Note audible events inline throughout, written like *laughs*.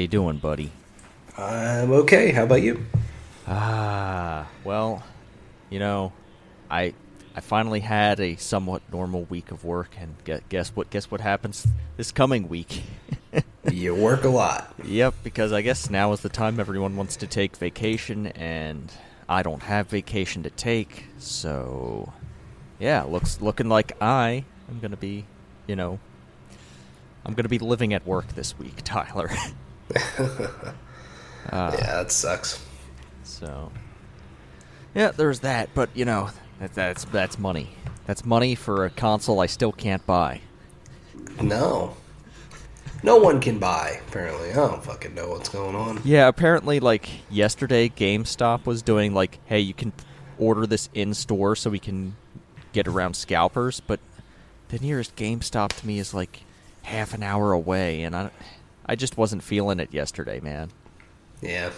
you doing, buddy? I'm okay. How about you? Ah, well, you know, I I finally had a somewhat normal week of work, and guess what? Guess what happens this coming week? *laughs* You work a lot. yep, because I guess now is the time everyone wants to take vacation, and I don't have vacation to take, so yeah, looks looking like I am gonna be, you know, I'm gonna be living at work this week, *laughs* Tyler. Uh, *laughs* yeah, that sucks. So, yeah, there's that. But you know, that, that's that's money. That's money for a console I still can't buy. No. No one can buy, apparently. I don't fucking know what's going on. Yeah, apparently, like yesterday, GameStop was doing like, hey, you can order this in store so we can get around scalpers. But the nearest GameStop to me is like half an hour away, and I, I just wasn't feeling it yesterday, man. Yeah.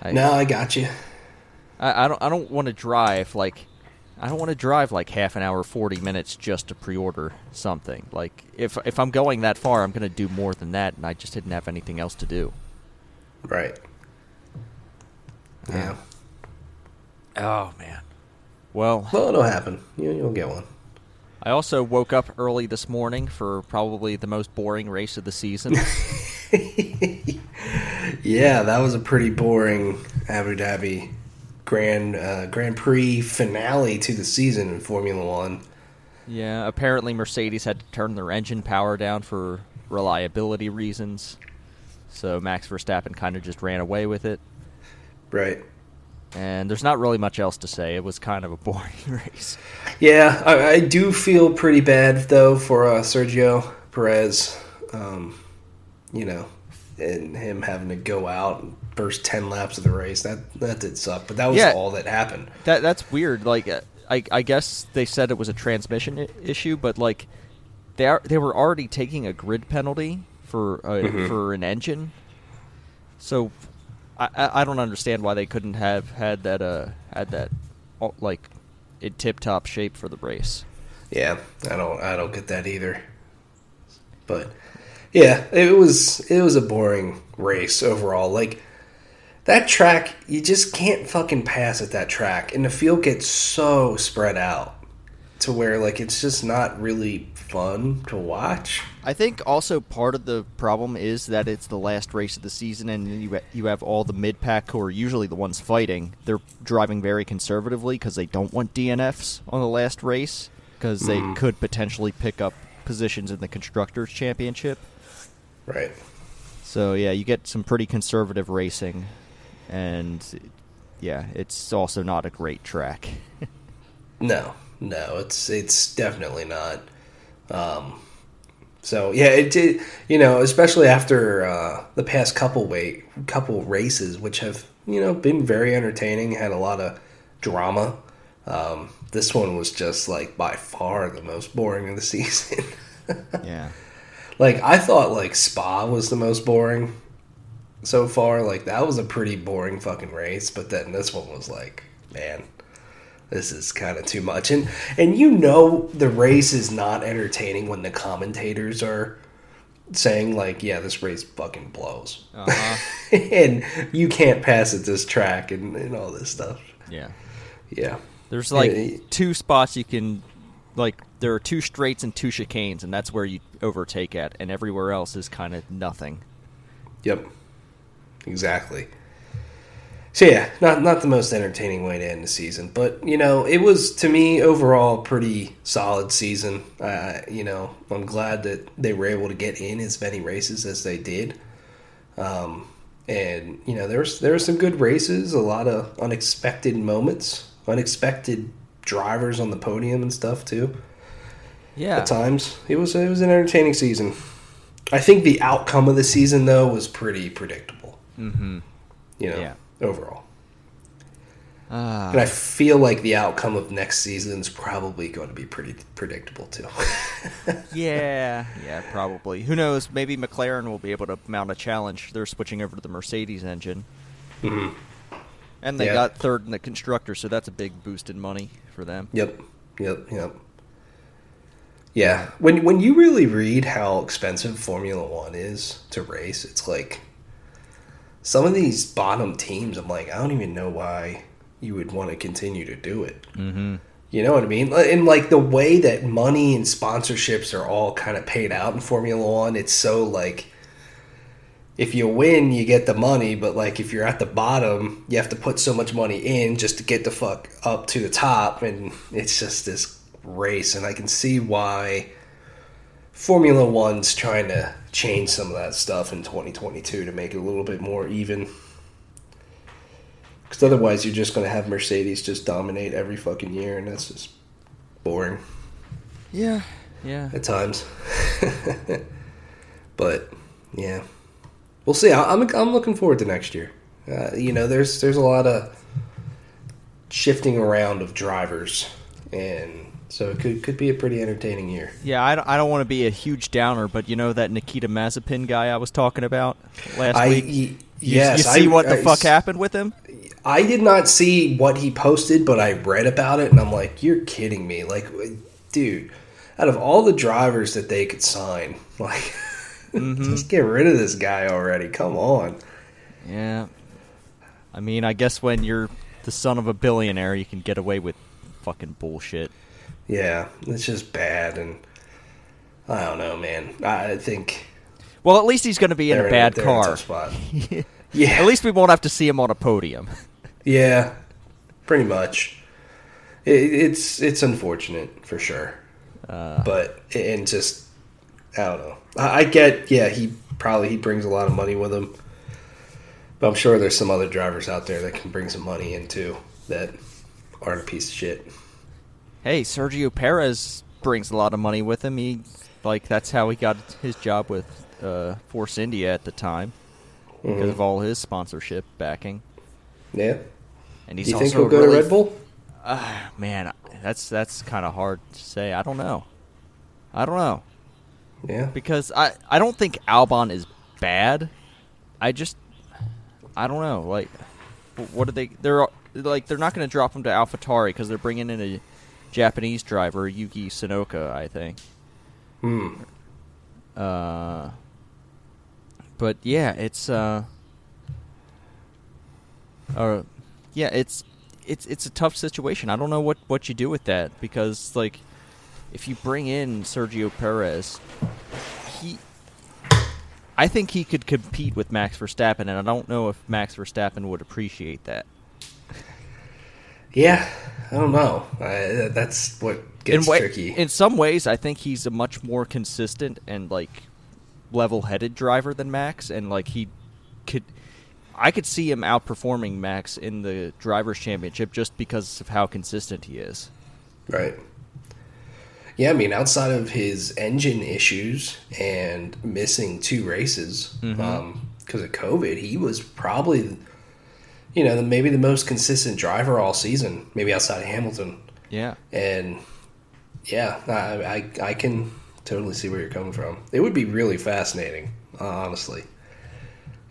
I, No, I got you. I, I don't I don't want to drive like I don't want to drive like half an hour, forty minutes just to pre-order something. Like if if I'm going that far, I'm gonna do more than that, and I just didn't have anything else to do. Right. Yeah. Oh man. Well, Well, it'll happen. You, you'll get one. I also woke up early this morning for probably the most boring race of the season. *laughs* Yeah, that was a pretty boring Abu Dhabi Grand uh, Grand Prix finale to the season in Formula One. yeah, apparently Mercedes had to turn their engine power down for reliability reasons. So Max Verstappen kind of just ran away with it. Right. And there's not really much else to say. It was kind of a *laughs* boring race. Yeah, I, I do feel pretty bad though for uh, Sergio Perez. Um, you know, and him having to go out and first ten laps of the race. That that did suck, but that was Yeah. all that happened. That that's weird. Like, uh, I I guess they said it was a transmission issue, but like, they are they were already taking a grid penalty for uh, for an engine. So, I I don't understand why they couldn't have had that uh had that uh, like in tip top shape for the race. Yeah, I don't I don't get that either. But yeah, it was it was a boring race overall. Like that track, you just can't fucking pass at that track, and the field gets so spread out to where like it's just not really fun to watch. I think also part of the problem is that it's the last race of the season, and you you have all the mid pack who are usually the ones fighting. They're driving very conservatively because they don't want DNFs on the last race because they hmm. could potentially pick up positions in the constructors championship. Right. So yeah, you get some pretty conservative racing, and yeah, it's also not a great track. *laughs* No, no, it's it's definitely not. Um, so yeah, it did. You know, especially after uh, the past couple wait couple races, which have you know been very entertaining, had a lot of drama. Um, this one was just like by far the most boring of the *laughs* season. yeah. like I thought, like Spa was the most boring so far. Like that was a pretty boring fucking race, but then this one was like, man, this is kind of too much. And and you know the race is not entertaining when the commentators are saying like, yeah, this race fucking blows, Uh-huh. *laughs* and you can't pass at this track and, and all this stuff. yeah. Yeah, There's like Yeah, two spots you can, like, there are two straights and two chicanes, and that's where you overtake at, and everywhere else is kind of nothing. Yep. Exactly. So yeah, not not the most entertaining way to end the season, but you know, it was to me overall a pretty solid season. Uh, you know, I'm glad that they were able to get in as many races as they did. Um, and you know, there's there were some good races, a lot of unexpected moments, unexpected drivers on the podium and stuff too Yeah. at times. It was it was an entertaining season. I think the outcome of the season though was pretty predictable. Mm-hmm. You know, Yeah. Overall, Ah. and I feel like the outcome of next season is probably going to be pretty predictable too. *laughs* yeah, yeah, probably. Who knows? Maybe McLaren will be able to mount a challenge. They're switching over to the Mercedes engine, Mhm. and they Yeah. got third in the constructor, so that's a big boost in money for them. Yep, yep, yep. Yeah, when when you really read how expensive Formula One is to race, it's like some of these bottom teams. I'm like, I don't even know why you would want to continue to do it. Mm-hmm. You know what I mean? And like the way that money and sponsorships are all kind of paid out in Formula One, it's so like if you win, you get the money, but like if you're at the bottom, you have to put so much money in just to get the fuck up to the top, and it's just this race. And I can see why Formula One's trying to change some of that stuff in 2022 to make it a little bit more even. Because otherwise, you're just going to have Mercedes just dominate every fucking year, and that's just boring Yeah, yeah. at times. *laughs* but yeah, we'll see. I- I'm I'm looking forward to next year. Uh, you know, there's there's a lot of shifting around of drivers, and so it could could be a pretty entertaining year. Yeah, I don't, I don't want to be a huge downer, but you know that Nikita Mazepin guy I was talking about last I week? y- You, yes, you see I- what the I- fuck happened with him? I did not see what he posted, but I read about it, and I'm like, you're kidding me! Like, dude, out of all the drivers that they could sign, *laughs* like, mm-hmm. just get rid of this guy already. Come on. Yeah. I mean, I guess when you're the son of a billionaire, you can get away with fucking bullshit. Yeah, it's just bad, and I don't know, man. I think Well, at least he's going to be in a bad in car. spot. *laughs* Yeah, At least we won't have to see him on a podium. *laughs* yeah, pretty much. It, it's it's unfortunate for sure, Uh, but and just I don't know. I, I get, yeah, he probably he brings a lot of money with him, but I'm sure there's some other drivers out there that can bring some money in too that aren't a piece of shit. Hey, Sergio Perez brings a lot of money with him. He like that's how he got his job with uh, Force India at the time because of all his sponsorship backing. Yeah, And he's you think also he'll go really, to Red Bull? Uh, man, that's that's kind of hard to say. I don't know. I don't know Yeah, because I I don't think Albon is bad. I just I don't know. Like, what are they? They're like they're not going to drop him to AlphaTauri because they're bringing in a Japanese driver, Yuki Tsunoda, I think. hmm. Uh, but yeah, it's uh, uh, yeah, it's it's it's a tough situation. I don't know what what you do with that because like, if you bring in Sergio Perez, he, I think he could compete with Max Verstappen, and I don't know if Max Verstappen would appreciate that. Yeah, I don't know. I, that's what gets in, way- tricky. in some ways, I think he's a much more consistent and like level-headed driver than Max, and like he could, I could see him outperforming Max in the drivers' championship just because of how consistent he is. right. Yeah, I mean, outside of his engine issues and missing two races because Mm-hmm. of COVID, he was probably, you know, the, maybe the most consistent driver all season, maybe outside of Hamilton. Yeah, And yeah, I, I, I can totally see where you're coming from. It would be really fascinating, honestly,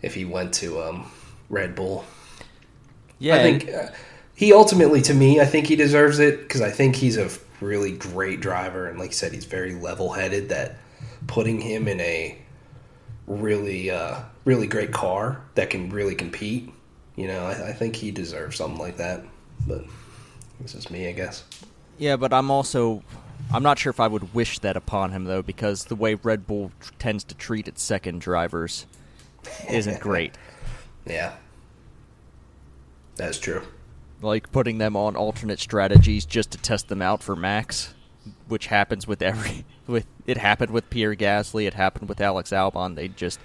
if he went to um, Red Bull. yeah. I think uh, he ultimately, to me, I think he deserves it because I think he's a really great driver, and like you said, he's very level-headed. That putting him in a really, uh, really great car that can really compete, you know, I, I think he deserves something like that. But this is me, I guess. yeah, but I'm also. I'm not sure if I would wish that upon him though, because the way Red Bull tr- tends to treat its second drivers *laughs* isn't great. Yeah, that's true. like putting them on alternate strategies just to test them out for Max, which happens with every *laughs* with it happened with Pierre Gasly, it happened with Alex Albon. They'd just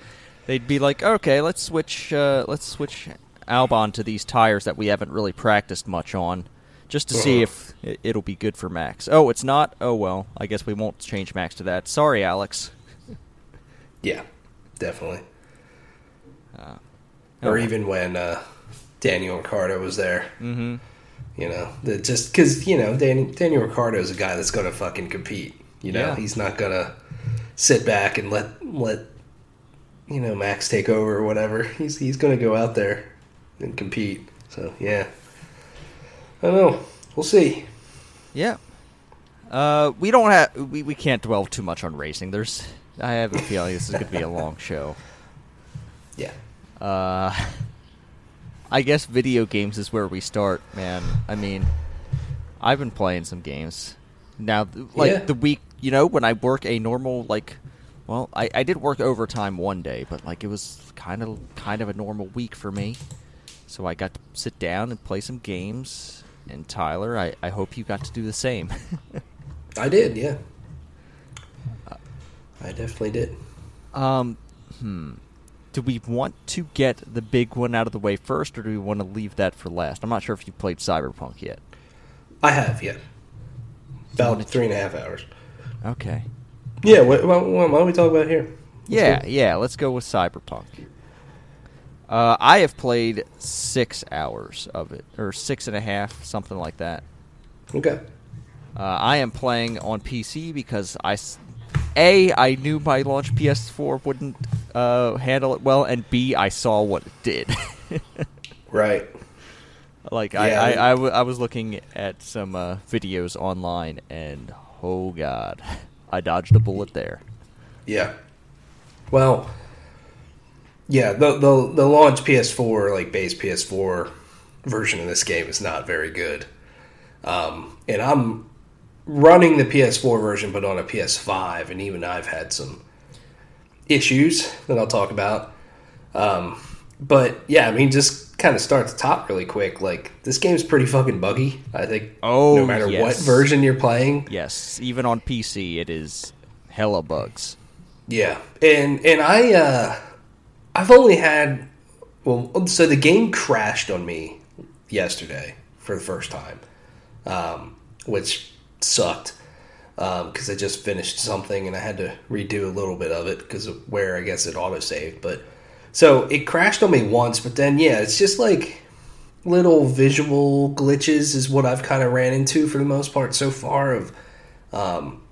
they'd be like, okay, let's switch uh, let's switch Albon to these tires that we haven't really practiced much on, just to see if it- it'll be good for Max. Oh, it's not. Oh well, I guess we won't change Max to that. Sorry, Alex. *laughs* Yeah, definitely. Uh, or oh. even when uh, Daniel Ricciardo was there. Mm-hmm. You know, just because you know Dan, Daniel Ricciardo is a guy that's going to fucking compete. You know, Yeah. he's not going to sit back and let let you know Max take over or whatever. He's he's going to go out there and compete. So yeah, I don't know. We'll see. Yeah. Uh, we don't have we, we can't dwell too much on racing. There's I have a feeling this is going to be a long *laughs* show. Yeah. Uh, I guess video games is where we start, man. I mean, I've been playing some games now. Like Yeah. the week, you know, when I work a normal like, well, I, I did work overtime one day, but like it was kind of kind of a normal week for me. So I got to sit down and play some games. And Tyler, I, I hope you got to do the same. *laughs* I did, yeah. I definitely did. Um, hmm. Do we want to get the big one out of the way first, or do we want to leave that for last? I'm not sure if you've played Cyberpunk yet. I have, yeah. About three and a half hours. Okay. Yeah, what, what, what don't we talk about here? Let's Yeah, go. yeah. Let's go with Cyberpunk. Uh, I have played six hours of it, or six and a half, something like that. Okay. Uh, I am playing on PC because I, a, I knew my launch PS4 wouldn't uh, handle it well, and b, I saw what it did. *laughs* Right. Like Yeah, I, I, I, w- I was looking at some uh, videos online, and oh god, *laughs* I dodged a bullet there. Yeah. Well, yeah, the the the launch PS4 like base PS4 version of this game is not very good. Um, and I'm running the PS4 version, but on a PS5, and even I've had some issues that I'll talk about. Um, but yeah, I mean, just kind of start at the top really quick. Like this game's pretty fucking buggy. I think. Oh, no matter what version you're playing, Yes, even on PC, it is hella bugs. Yeah, and and I uh, I've only had well, so the game crashed on me yesterday for the first time, um, which sucked because I just finished something and I had to redo a little bit of it because of where I guess it autosaved. But so it crashed on me once, but then yeah, it's just like little visual glitches is what I've kind of ran into for the most part so far of um,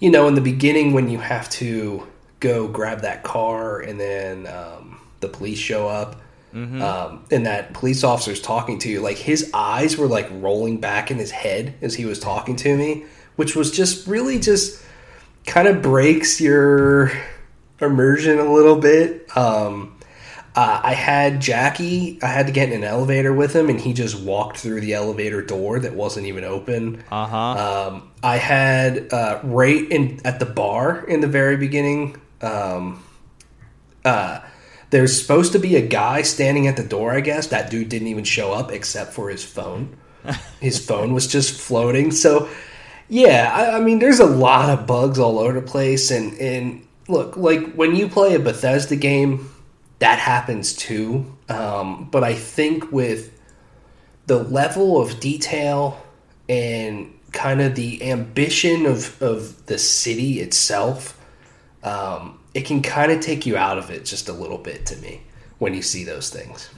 you know, in the beginning when you have to go grab that car and then um, the police show up um, and that police officer's talking to you, like his eyes were like rolling back in his head as he was talking to me, which was just really just kind of breaks your immersion a little bit. Um, uh, I had Jackie. I had to get in an elevator with him, and he just walked through the elevator door that wasn't even open. Uh huh. Um, I had uh, right in at the bar in the very beginning. Um, uh, there's supposed to be a guy standing at the door. I guess that dude didn't even show up except for his phone. *laughs* his phone was just floating. So, yeah, I, I mean, there's a lot of bugs all over the place. And and look, like when you play a Bethesda game, that happens too. Um, but I think with the level of detail and kind of the ambition of, of the city itself, um, it can kind of take you out of it just a little bit to me when you see those things.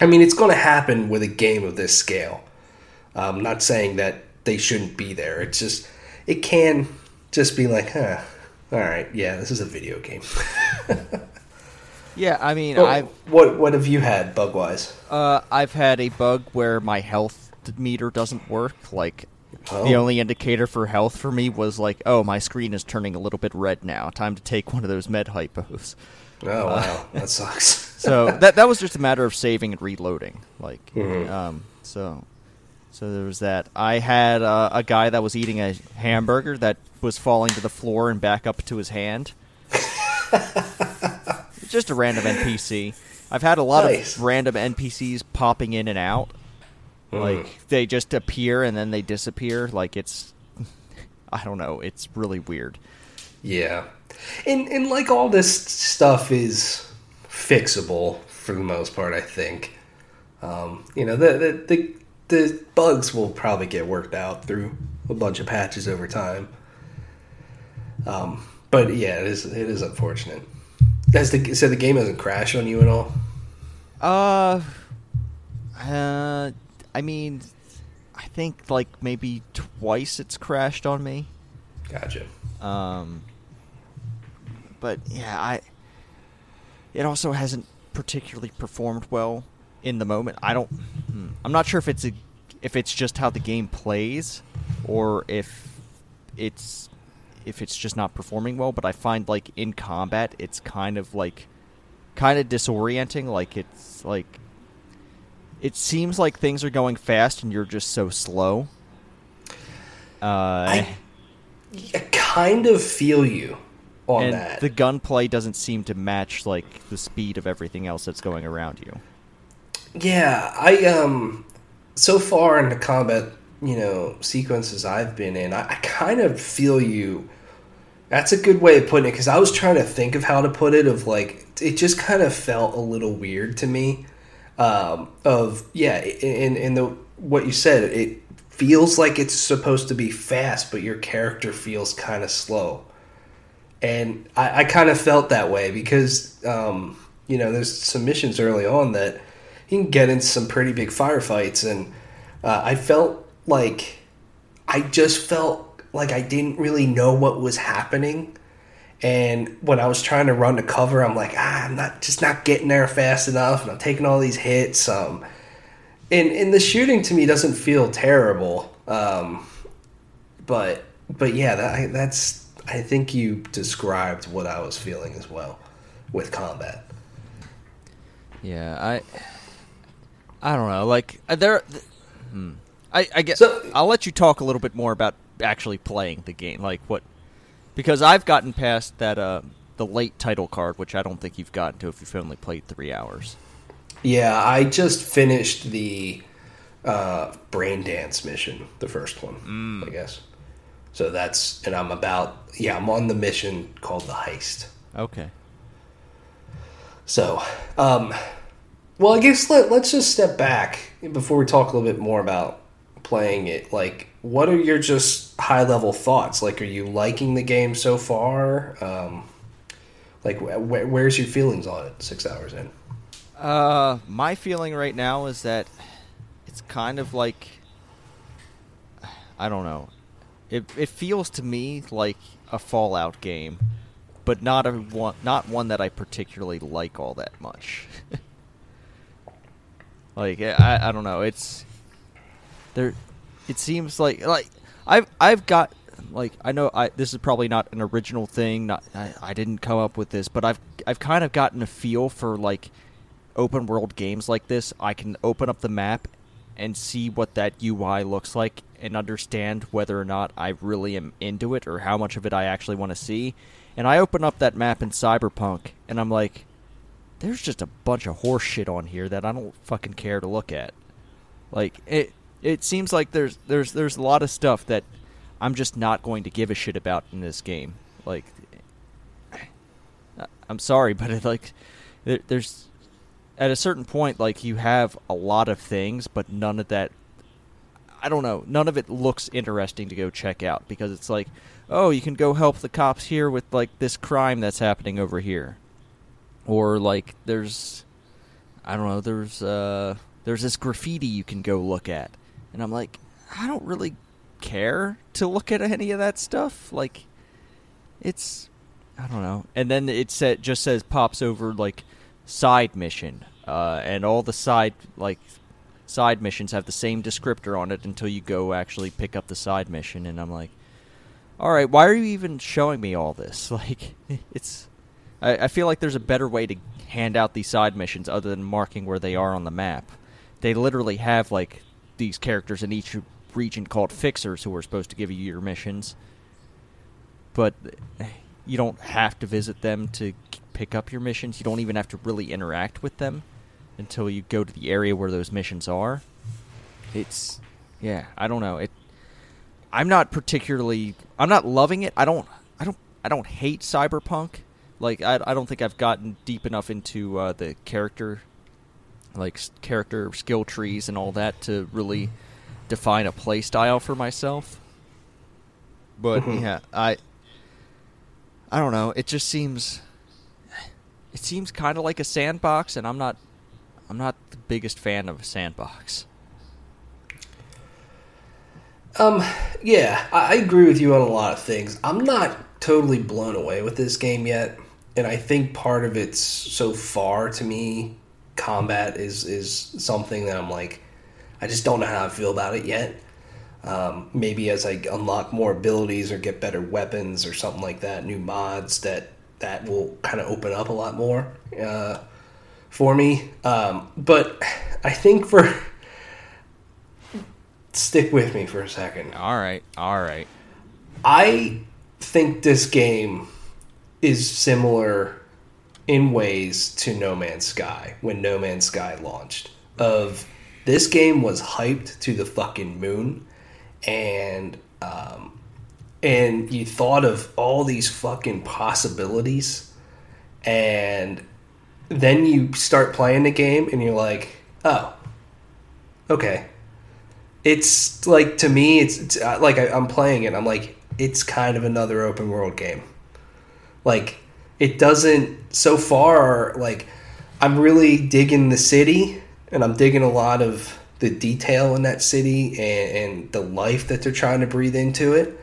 I mean, it's going to happen with a game of this scale. I'm not saying that they shouldn't be there. It's just, it can just be like, huh, all right, yeah, this is a video game. yeah, I mean, *laughs* I've what what have you had bug wise? uh, I've had a bug where my health meter doesn't work. Like Oh. the only indicator for health for me was like, oh, my screen is turning a little bit red now. Time to take one of those med hypos. Oh wow, *laughs* that sucks. So that that was just a matter of saving and reloading. Like, Mhm. um, so so there was that. I had uh, a guy that was eating a hamburger that was falling to the floor and back up to his hand. *laughs* just a random NPC. I've had a lot Nice. of random NPCs popping in and out. Mm. Like they just appear and then they disappear. Like it's, I don't know. It's really weird. Yeah, and and like all this stuff is fixable for the most part. I think. Um, you know the, the the the bugs will probably get worked out through a bunch of patches over time. Um, but yeah, it is it is unfortunate. Has the so the game hasn't crashed on you at all? Uh, uh, I mean, I think like maybe twice it's crashed on me. Gotcha. Um, but yeah, I. It also hasn't particularly performed well in the moment. I don't. Hmm, I'm not sure if it's a, if it's just how the game plays, or if it's if it's just not performing well, but I find like in combat it's kind of like kind of disorienting. Like it's like it seems like things are going fast and you're just so slow. Uh, I, I kind of feel you on and that. the gunplay doesn't seem to match like the speed of everything else that's going around you. Yeah, I um so far in the combat, you know, sequences I've been in, I, I kind of feel you. That's a good way of putting it because I was trying to think of how to put it. Of like, it just kind of felt a little weird to me. Um, of yeah, in in the what you said, it feels like it's supposed to be fast, but your character feels kind of slow. And I, I kind of felt that way because um, you know there's some missions early on that you can get into some pretty big firefights, and uh, I felt like I just felt like I didn't really know what was happening. And when I was trying to run to cover, I'm like, ah, I'm not just not getting there fast enough, and I'm taking all these hits. Um, and and the shooting to me doesn't feel terrible, um, but but yeah, that, that's I think you described what I was feeling as well with combat. Yeah, I I don't know. Like uh, there, hmm. I I guess So- I'll let you talk a little bit more about actually playing the game. Like what? Because I've gotten past that uh the late title card, which I don't think you've gotten to if you've only played three hours. Yeah, I just finished the uh, brain dance mission, the first one, I guess. So that's and I'm about yeah, I'm on the mission called the heist. Okay. So, um, well, I guess let let's just step back before we talk a little bit more about playing it. Like, what are your just high level thoughts? Like, are you liking the game so far? Um, like, wh- wh- where's your feelings on it? Six hours in. Uh, my feeling right now is that it's kind of like I don't know. It it feels to me like a Fallout game, but not a one not one that I particularly like all that much. *laughs* like I I don't know. It's there. It seems like like I've I've got like I know I this is probably not an original thing. Not I, I didn't come up with this, but I've I've kind of gotten a feel for like open world games like this. I can open up the map and see what that UI looks like and understand whether or not I really am into it or how much of it I actually want to see. And I open up that map in Cyberpunk and I'm like, there's just a bunch of horse shit on here that I don't fucking care to look at. Like it it seems like there's there's there's a lot of stuff that I'm just not going to give a shit about in this game. Like I'm sorry, *laughs* but it, like there, there's at a certain point like you have a lot of things, but none of that I don't know, none of it looks interesting to go check out because it's like, oh, you can go help the cops here with like this crime that's happening over here. Or like there's I don't know, there's uh there's this graffiti you can go look at. And I'm like, I don't really care to look at any of that stuff. Like it's I don't know. And then it sa- just says pops over like side mission, uh, and all the side like side missions have the same descriptor on it until you go actually pick up the side mission. And I'm like, all right, why are you even showing me all this? *laughs* Like, it's I, I feel like there's a better way to hand out these side missions other than marking where they are on the map. They literally have like these characters in each region called fixers who are supposed to give you your missions but you don't have to visit them to pick up your missions. You don't even have to really interact with them until you go to the area where those missions are. It's yeah, I don't know. It I'm not particularly I'm not loving it. I don't I don't I don't hate Cyberpunk. Like I I don't think I've gotten deep enough into uh, the character like character skill trees and all that to really define a play style for myself. But Mhm. yeah, I I don't know. It just seems it seems kind of like a sandbox, and I'm not I'm not the biggest fan of a sandbox. Um, yeah, I, I agree with you on a lot of things. I'm not totally blown away with this game yet, and I think part of it's so far to me, combat is is something that I'm like, I just don't know how I feel about it yet. Um, maybe as I unlock more abilities or get better weapons or something like that, new mods that that will kind of open up a lot more uh, for me. Um, but I think for stick with me for a second. All right, all right. I think this game is similar in ways to No Man's Sky when No Man's Sky launched. Of this game was hyped to the fucking moon, and um, and you thought of all these fucking possibilities, and then you start playing the game, and you're like, oh, okay. It's like to me, it's, it's uh, like I, I'm playing it. I'm like, it's kind of another open world game. Like it doesn't so far like I'm really digging the city and I'm digging a lot of the detail in that city and, and the life that they're trying to breathe into it.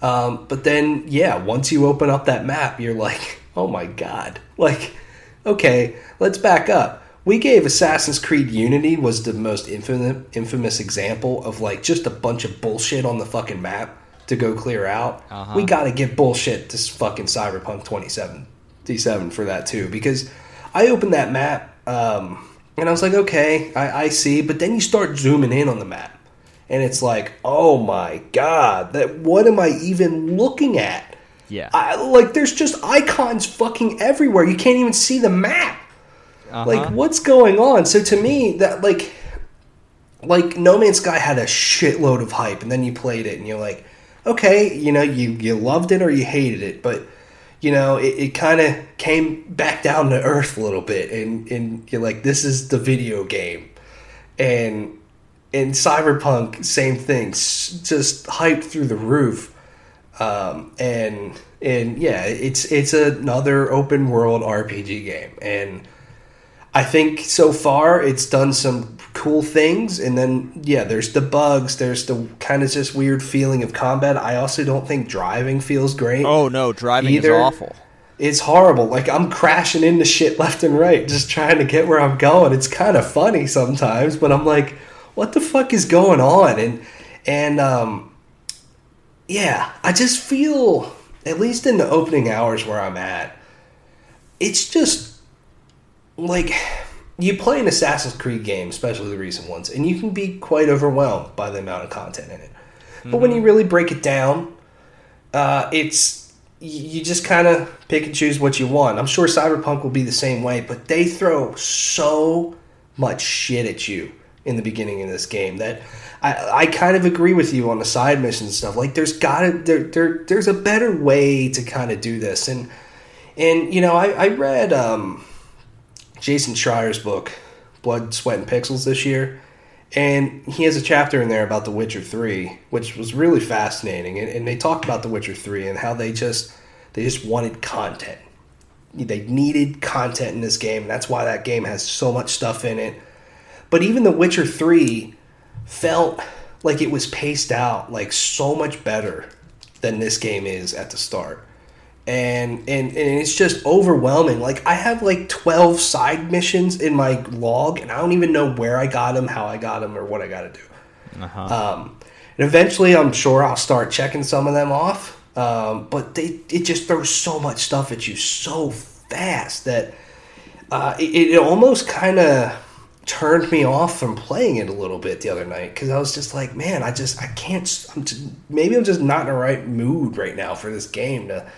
Um, but then, yeah, once you open up that map, you're like, *laughs* oh my god, like, okay, let's back up. We gave Assassin's Creed Unity was the most infamous, infamous example of like just a bunch of bullshit on the fucking map to go clear out. Uh-huh. We got to give bullshit to fucking Cyberpunk 2077 for that too because I opened that map um, and I was like, okay, I, I see, but then you start zooming in on the map and it's like, oh my god, that what am I even looking at? Yeah. I, like there's just icons fucking everywhere. You can't even see the map. Uh-huh. Like what's going on? So to me, that like like No Man's Sky had a shitload of hype, and then you played it, and you're like, okay, you know, you you loved it or you hated it, but you know, it, it kind of came back down to earth a little bit, and and you're like, this is the video game, and in Cyberpunk, same thing, just hyped through the roof, um, and and yeah, it's it's another open world RPG game, and I think so far it's done some cool things, and then yeah, there's the bugs, there's the kind of just weird feeling of combat. I also don't think driving feels great. oh no, driving Either- is awful. It's horrible. Like I'm crashing into shit left and right, just trying to get where I'm going. It's kind of funny sometimes, but I'm like, what the fuck is going on? And and um, yeah, I just feel at least in the opening hours where I'm at, it's just like you play an Assassin's Creed game, especially the recent ones, and you can be quite overwhelmed by the amount of content in it. But when you really break it down, uh, it's you just kind of pick and choose what you want. I'm sure Cyberpunk will be the same way, but they throw so much shit at you in the beginning of this game that I, I kind of agree with you on the side missions and stuff. Like there's gotta there, there there's a better way to kind of do this, and and you know I, I read um, Jason Schreier's book, Blood, Sweat, and Pixels this year. And he has a chapter in there about The Witcher 3, which was really fascinating. And, and they talked about The Witcher 3 and how they just they just wanted content. They needed content in this game, and that's why that game has so much stuff in it. But even The Witcher 3 felt like it was paced out like so much better than this game is at the start and and and it's just overwhelming. Like I have like twelve side missions in my log, and I don't even know where I got them, how I got them, or what I got to do. Uh-huh. Um, and eventually, I'm sure I'll start checking some of them off. Um, but they it just throws so much stuff at you so fast that uh, it, it almost kind of turned me off from playing it a little bit the other night because I was just like, man, I just I can't. I'm just, maybe I'm just not in the right mood right now for this game to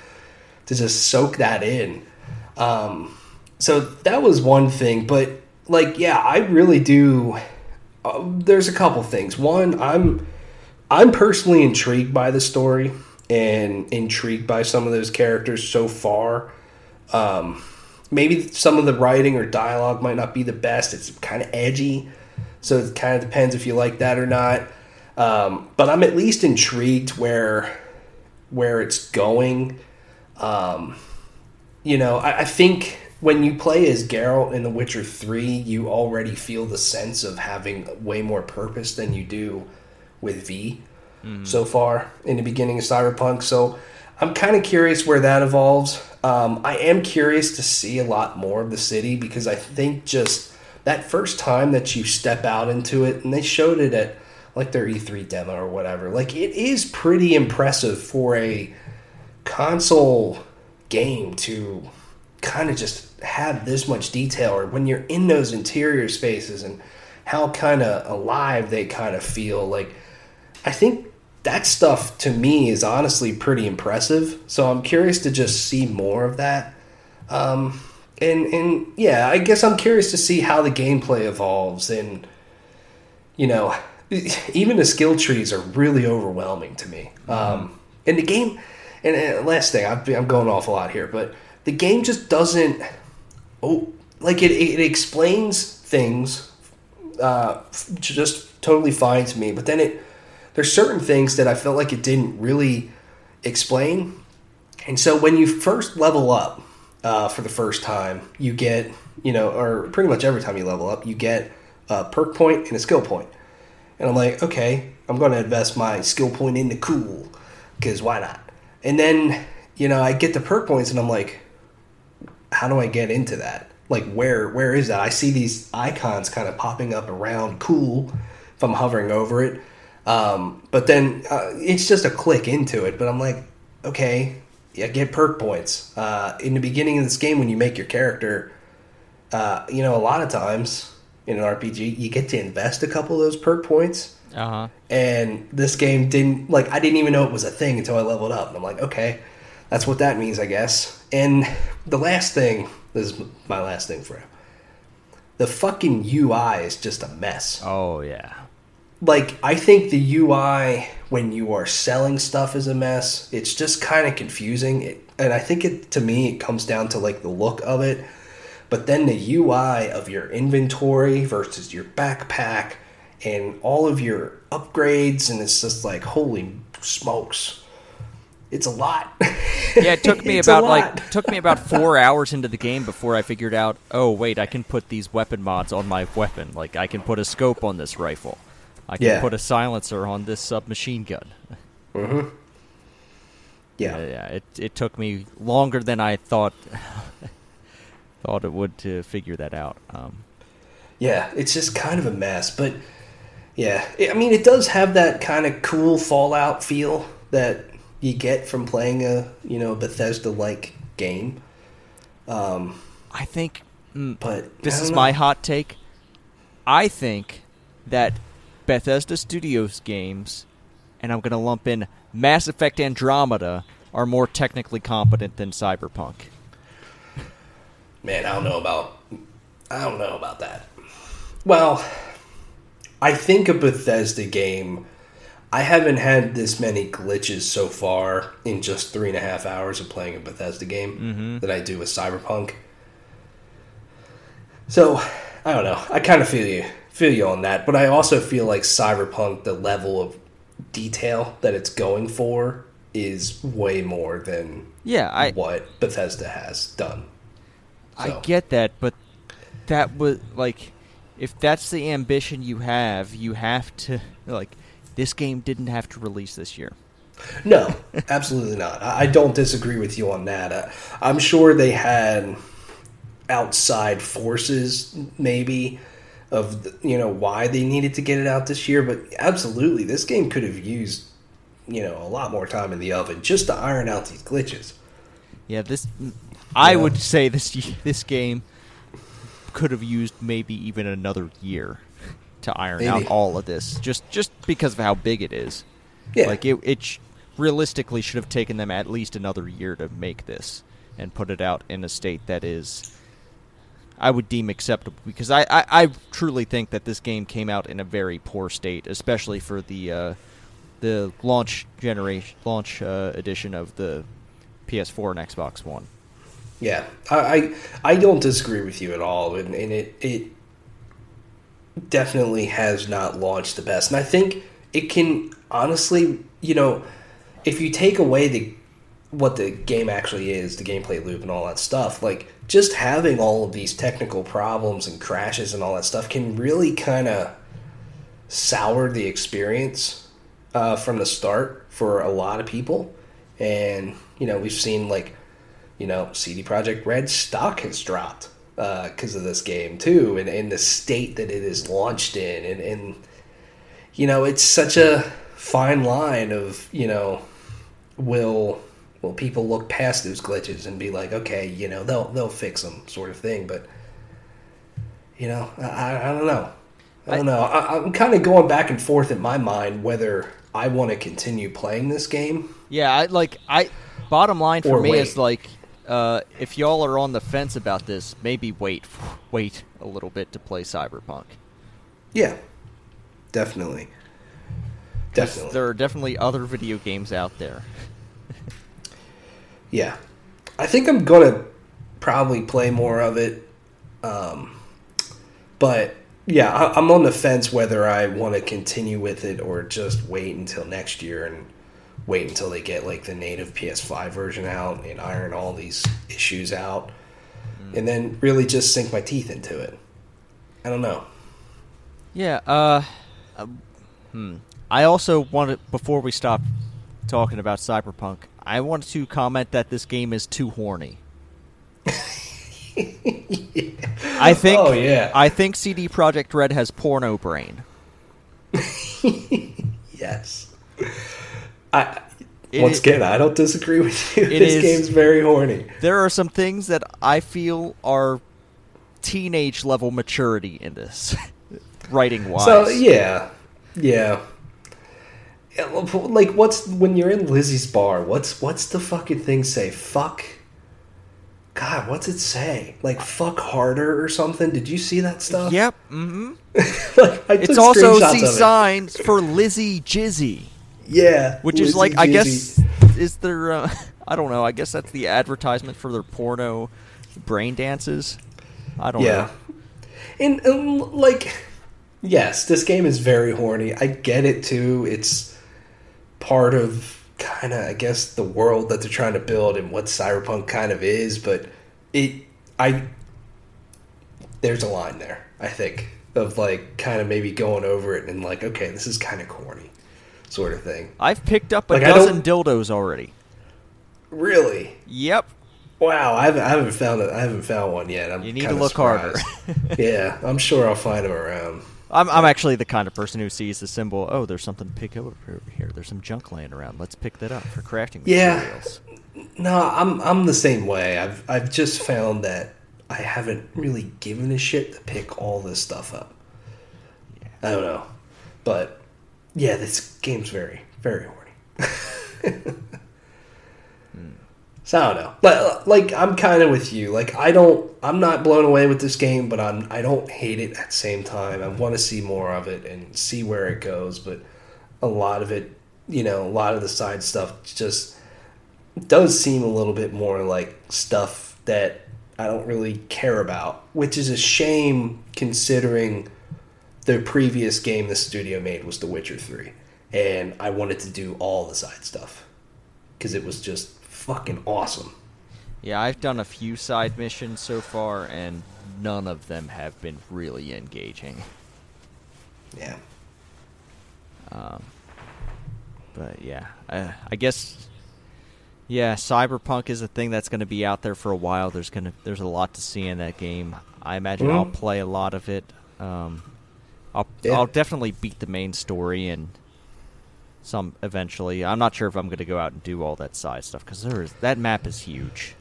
to just soak that in. Um, so that was one thing, but like, yeah, I really do. Uh, there's a couple things. One, I'm I'm personally intrigued by the story and intrigued by some of those characters so far. Um, maybe some of the writing or dialogue might not be the best. It's kind of edgy, so it kind of depends if you like that or not. Um, but I'm at least intrigued where where it's going. Um, you know, I, I think when you play as Geralt in The Witcher 3, you already feel the sense of having way more purpose than you do with V so far in the beginning of Cyberpunk. So I'm kind of curious where that evolves. Um, I am curious to see a lot more of the city because I think just that first time that you step out into it, and they showed it at like their E3 demo or whatever. Like it is pretty impressive for a console game to kind of just have this much detail or when you're in those interior spaces and how kind of alive they kind of feel like I think that stuff to me is honestly pretty impressive. So I'm curious to just see more of that. Um, and and yeah, I guess I'm curious to see how the gameplay evolves and you know, *laughs* even the skill trees are really overwhelming to me. Um, and the game, and, and last thing, I'm, I'm going off a lot here, but the game just doesn't, oh, like it, it explains things uh, just totally fine to me, but then it, there's certain things that I felt like it didn't really explain. And so when you first level up uh, for the first time, you get, you know, or pretty much every time you level up, you get a perk point and a skill point. And I'm like, okay, I'm going to invest my skill point into cool because why not? And then, you know, I get the perk points and I'm like, how do I get into that? Like, where where is that? I see these icons kind of popping up around cool if I'm hovering over it. Um, but then uh, it's just a click into it. But I'm like, okay, yeah, get perk points. Uh, in the beginning of this game, when you make your character, uh, you know, a lot of times in an RPG, you get to invest a couple of those perk points. Uh huh. And this game didn't like I didn't even know it was a thing until I leveled up. And I'm like, okay, that's what that means, I guess. And the last thing, this is my last thing for you. The fucking UI is just a mess. Oh yeah. Like I think the UI when you are selling stuff is a mess. It's just kind of confusing. It, and I think it to me it comes down to like the look of it. But then the UI of your inventory versus your backpack and all of your upgrades and it's just like holy smokes. It's a lot. Yeah, it took *laughs* me about like took me about four *laughs* hours into the game before I figured out. Oh wait, I can put these weapon mods on my weapon. Like I can put a scope on this rifle. I can Yeah. put a silencer on this submachine gun. Mhm. Yeah, Yeah. yeah. It it took me longer than I thought *laughs* thought it would to figure that out. Um, Yeah, it's just kind of a mess, but yeah, I mean, it does have that kind of cool Fallout feel that you get from playing a you know Bethesda like game. Um, I think mm, but this is don't my hot take. I think that Bethesda Studios games, and I'm going to lump in Mass Effect Andromeda, are more technically competent than Cyberpunk. man. I don't know about I don't know about that. Well, I think a Bethesda game. I haven't had this many glitches so far in just three and a half hours of playing a Bethesda game mm-hmm. that I do with Cyberpunk. So I don't know. I kind of feel you feel you on that, but I also feel like Cyberpunk, the level of detail that it's going for, is way more than Yeah, I what Bethesda has done. I get that, but that was like if that's the ambition you have, you have to like this game didn't have to release this year. No, absolutely not. I don't disagree with you on that. Uh, I'm sure they had outside forces, maybe, of you know why they needed to get it out this year. But absolutely, this game could have used you know a lot more time in the oven just to iron out these glitches. Yeah, this I Yeah. would say this this game could have used maybe even another year to iron out all of this, just just because of how big it is. Yeah, Like it, it sh- realistically should have taken them at least another year to make this and put it out in a state that is, I would deem acceptable because I, I, I truly think that this game came out in a very poor state, especially for the uh, the launch generation launch uh, edition of the PS4 and Xbox One. Yeah, I, I don't disagree with you at all, and, and it it definitely has not launched the best. And I think it can honestly, you know, if you take away the what the game actually is, the gameplay loop and all that stuff, like just having all of these technical problems and crashes and all that stuff can really kind of sour the experience uh, from the start for a lot of people. And you know, we've seen like you know, CD Projekt Red stock has dropped uh, because of this game too, and, and the state that it is launched in, and, and you know, it's such a fine line of you know, will will people look past those glitches and be like, okay, you know, they'll they'll fix them, sort of thing. But you know, I, I don't know. I don't know. I, I'm kind of going back and forth in my mind whether I want to continue playing this game. Yeah, I like I. Bottom line for me wait. is like, uh, if y'all are on the fence about this, maybe wait, *laughs* wait a little bit to play Cyberpunk. Yeah, definitely, definitely. There are definitely other video games out there. *laughs* Yeah, I think I'm gonna probably play more of it. Um, but yeah, I, I'm on the fence whether I want to continue with it or just wait until next year and wait until they get like the native PS5 version out and iron all these issues out, and then really just sink my teeth into it. I don't know. Yeah. Uh, um, hmm. I also wanted before we stop talking about Cyberpunk, I wanted to comment that this game is too horny. *laughs* I think. Oh, yeah. I think CD Projekt Red has porno brain. *laughs* Yes. I It once is- again, I don't disagree with you. This is- game's very horny. There are some things that I feel are teenage level maturity in this, *laughs* writing wise. So yeah, yeah. Like, what's when you're in Lizzie's bar? What's what's the fucking thing say? Fuck. God, what's it say? Like fuck harder or something? Did you see that stuff? Yep. Mm hmm *laughs* like, I It's also of it. signs for Lizzie Jizzy. Yeah, Which is like, I guess, is there? Uh, *laughs* I don't know. I guess that's the advertisement for their porno brain dances. I don't Yeah. know. And, and like, yes, this game is very horny. I get it too. It's part of kind of, I guess, the world that they're trying to build and what cyberpunk kind of is. But it, I, there's a line there. I think of like kind of maybe going over it and like, okay, this is kind of corny, sort of thing. I've picked up a Like, dozen dildos already. Really. Yep. Wow, I haven't, I haven't found it. I haven't found one yet. I'm You need to look harder. *laughs* yeah, I'm sure I'll find them around. I'm, I'm actually the kind of person who sees the symbol. Oh, there's something to pick up over here. There's some junk laying around. Let's pick that up for crafting Yeah. materials. No, I'm I'm the same way. I've I've just found that I haven't really given a shit to pick all this stuff up. I don't know, but yeah, this game's very very horny. Hmm. So I don't know. Like, uh, like I'm kind of with you. Like I don't. I'm not blown away with this game, but I'm. I don't hate it at the same time. I want to see more of it and see where it goes. But a lot of it, you know, a lot of the side stuff just does seem a little bit more like stuff that I don't really care about, which is a shame considering the previous game the studio made was The Witcher 3. And I wanted to do all the side stuff because it was just fucking awesome. Yeah, I've done a few side missions so far, and none of them have been really engaging. Yeah. Um, but yeah, uh, I guess. Yeah, Cyberpunk is a thing that's going to be out there for a while. There's gonna there's a lot to see in that game. I imagine I'll Mhm. play a lot of it. Um, I'll Yeah. I'll definitely beat the main story and some eventually. I'm not sure if I'm going to go out and do all that side stuff because there is that map is huge.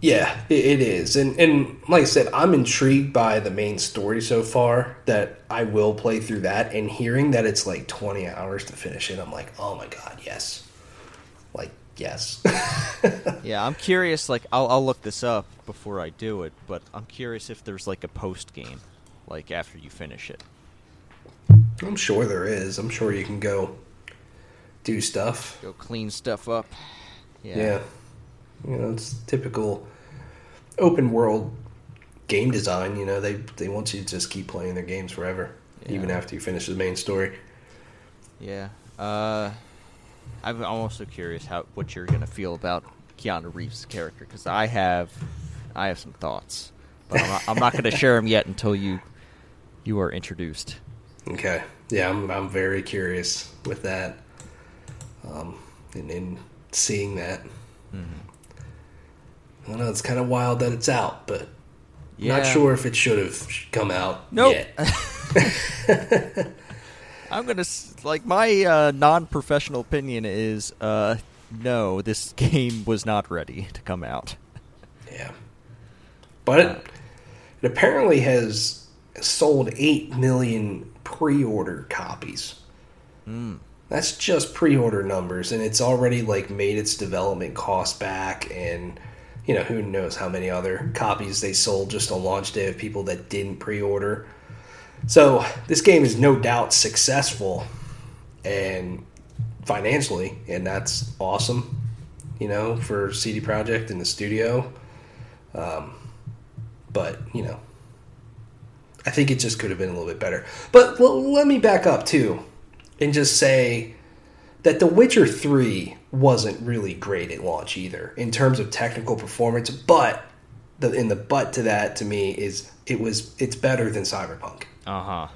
Yeah, it, it is, and and like I said, I'm intrigued by the main story so far. That I will play through that, and hearing that it's like 20 hours to finish it, I'm like, oh my god, yes, like yes. *laughs* Yeah, I'm curious. Like, I'll I'll look this up before I do it, but I'm curious if there's like a post game, like after you finish it. I'm sure there is. I'm sure you can go do stuff. Go clean stuff up. Yeah. Yeah, you know, it's typical open world game design. You know, they they want you to just keep playing their games forever, even after you finish the main story. Yeah. Uh, I'm I'm also curious how what you're gonna feel about Keanu Reeves' character because I have I have some thoughts, but I'm not, I'm not gonna *laughs* share them yet until you you are introduced. Okay. Yeah, I'm I'm very curious with that. Um, and in seeing that, I don't know. It's kind of wild that it's out, but not sure if it should have come out Nope. yet. *laughs* I'm gonna like my uh, non-professional opinion is uh, no, this *laughs* game was not ready to come out. Yeah. But it, it apparently has sold 8 million pre order copies. That's just pre order numbers, and it's already like made its development cost back, and you know, who knows how many other copies they sold just on launch day of people that didn't pre order. So this game is no doubt successful and financially, and that's awesome, you know, for CD Projekt and the studio. Um, but you know, I think it just could have been a little bit better. But well, let me back up too, and just say that The Witcher Three wasn't really great at launch either in terms of technical performance. But the in the but to that to me is it was it's better than Cyberpunk Uh huh.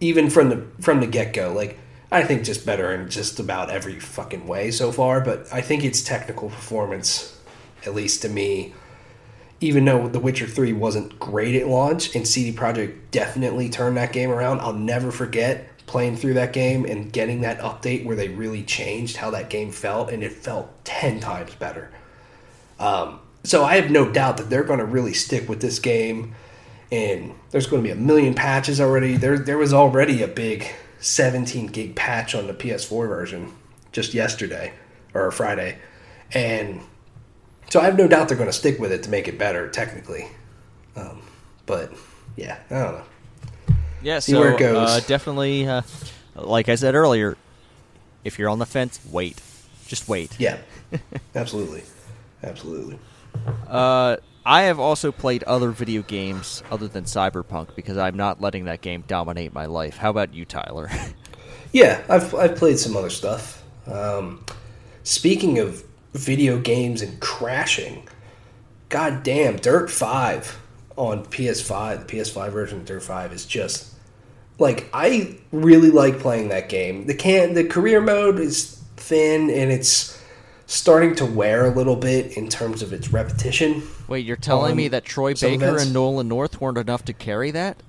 even from the from the get go. Like I think just better in just about every fucking way so far. But I think its technical performance, at least to me, even though The Witcher Three wasn't great at launch, and CD Projekt definitely turned that game around. I'll never forget playing through that game and getting that update where they really changed how that game felt, and it felt ten times better. Um, so I have no doubt that they're going to really stick with this game, and there's going to be a million patches already. There, there was already a big 17 gig patch on the PS4 version just yesterday or Friday, and so I have no doubt they're going to stick with it to make it better technically. Um, but yeah, I don't know. Yeah, See so where it goes. Uh, definitely, uh, like I said earlier, if you're on the fence, wait. Just wait. Yeah, *laughs* absolutely, absolutely. Uh, I have also played other video games other than Cyberpunk because I'm not letting that game dominate my life. How about you, Tyler? *laughs* Yeah, I've I've played some other stuff. Um, speaking of video games and crashing, god damn, Dirt Five on PS5, the PS5 version of Dirt Five is just like I really like playing that game. The can the career mode is thin and it's starting to wear a little bit in terms of its repetition. Wait, you're telling me that Troy Baker events? and Nolan North weren't enough to carry that?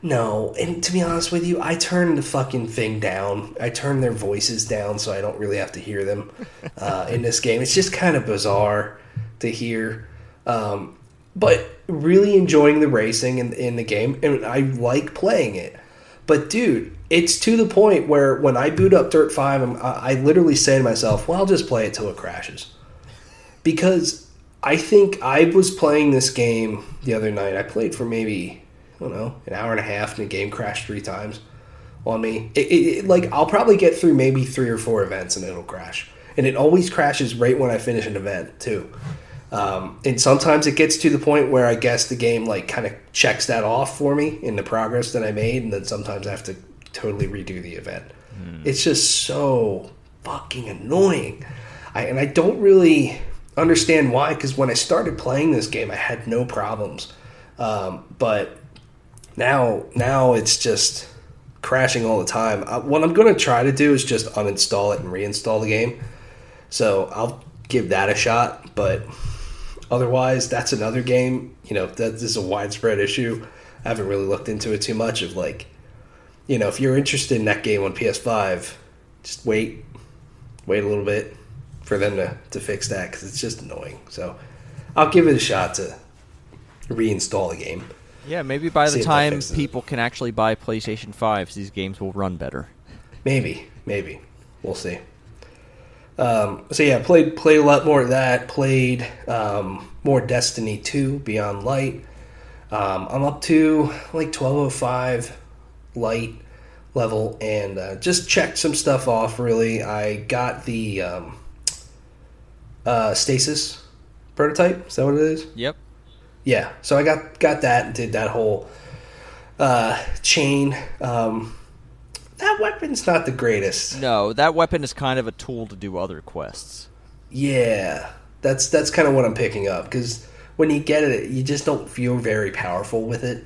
No, and to be honest with you, I turned the fucking thing down. I turned their voices down so I don't really have to hear them uh, *laughs* in this game. It's just kind of bizarre to hear. Um, but really enjoying the racing in, in the game, and I like playing it. But dude, it's to the point where when I boot up Dirt 5, I'm, I I literally say to myself, well, I'll just play it till it crashes. Because I think I was playing this game the other night. I played for maybe I don't know, an hour and a half, and the game crashed three times on me. It, it, it- like I'll probably get through maybe three or four events, and it'll crash. And it always crashes right when I finish an event too. Um, and sometimes it gets to the point where I guess the game like kind of checks that off for me in the progress that I made, and then sometimes I have to totally redo the event. It's just so fucking annoying. I, and I don't really understand why, because when I started playing this game, I had no problems. Um, but now, now it's just crashing all the time. Uh, what I'm going to try to do is just uninstall it and reinstall the game. So I'll give that a shot. But otherwise, that's another game. You know, that this is a widespread issue. I haven't really looked into it too much. Of like, you know, if you're interested in that game on PS5, just wait, wait a little bit for them to, to fix that because it's just annoying. So I'll give it a shot to reinstall the game. Yeah, maybe by the time people can actually buy PlayStation 5s, these games will run better. Maybe, maybe we'll see. Um, so yeah, played played a lot more of that. Played um, more Destiny Two Beyond Light. Um, I'm up to like 1205 light level and uh, just checked some stuff off. Really, I got the um, uh, stasis prototype. Is that what it is? Yep. Yeah, so I got got that and did that whole uh, chain. Um, that weapon's not the greatest. No, that weapon is kind of a tool to do other quests. Yeah, that's that's kind of what I'm picking up because when you get it, you just don't feel very powerful with it.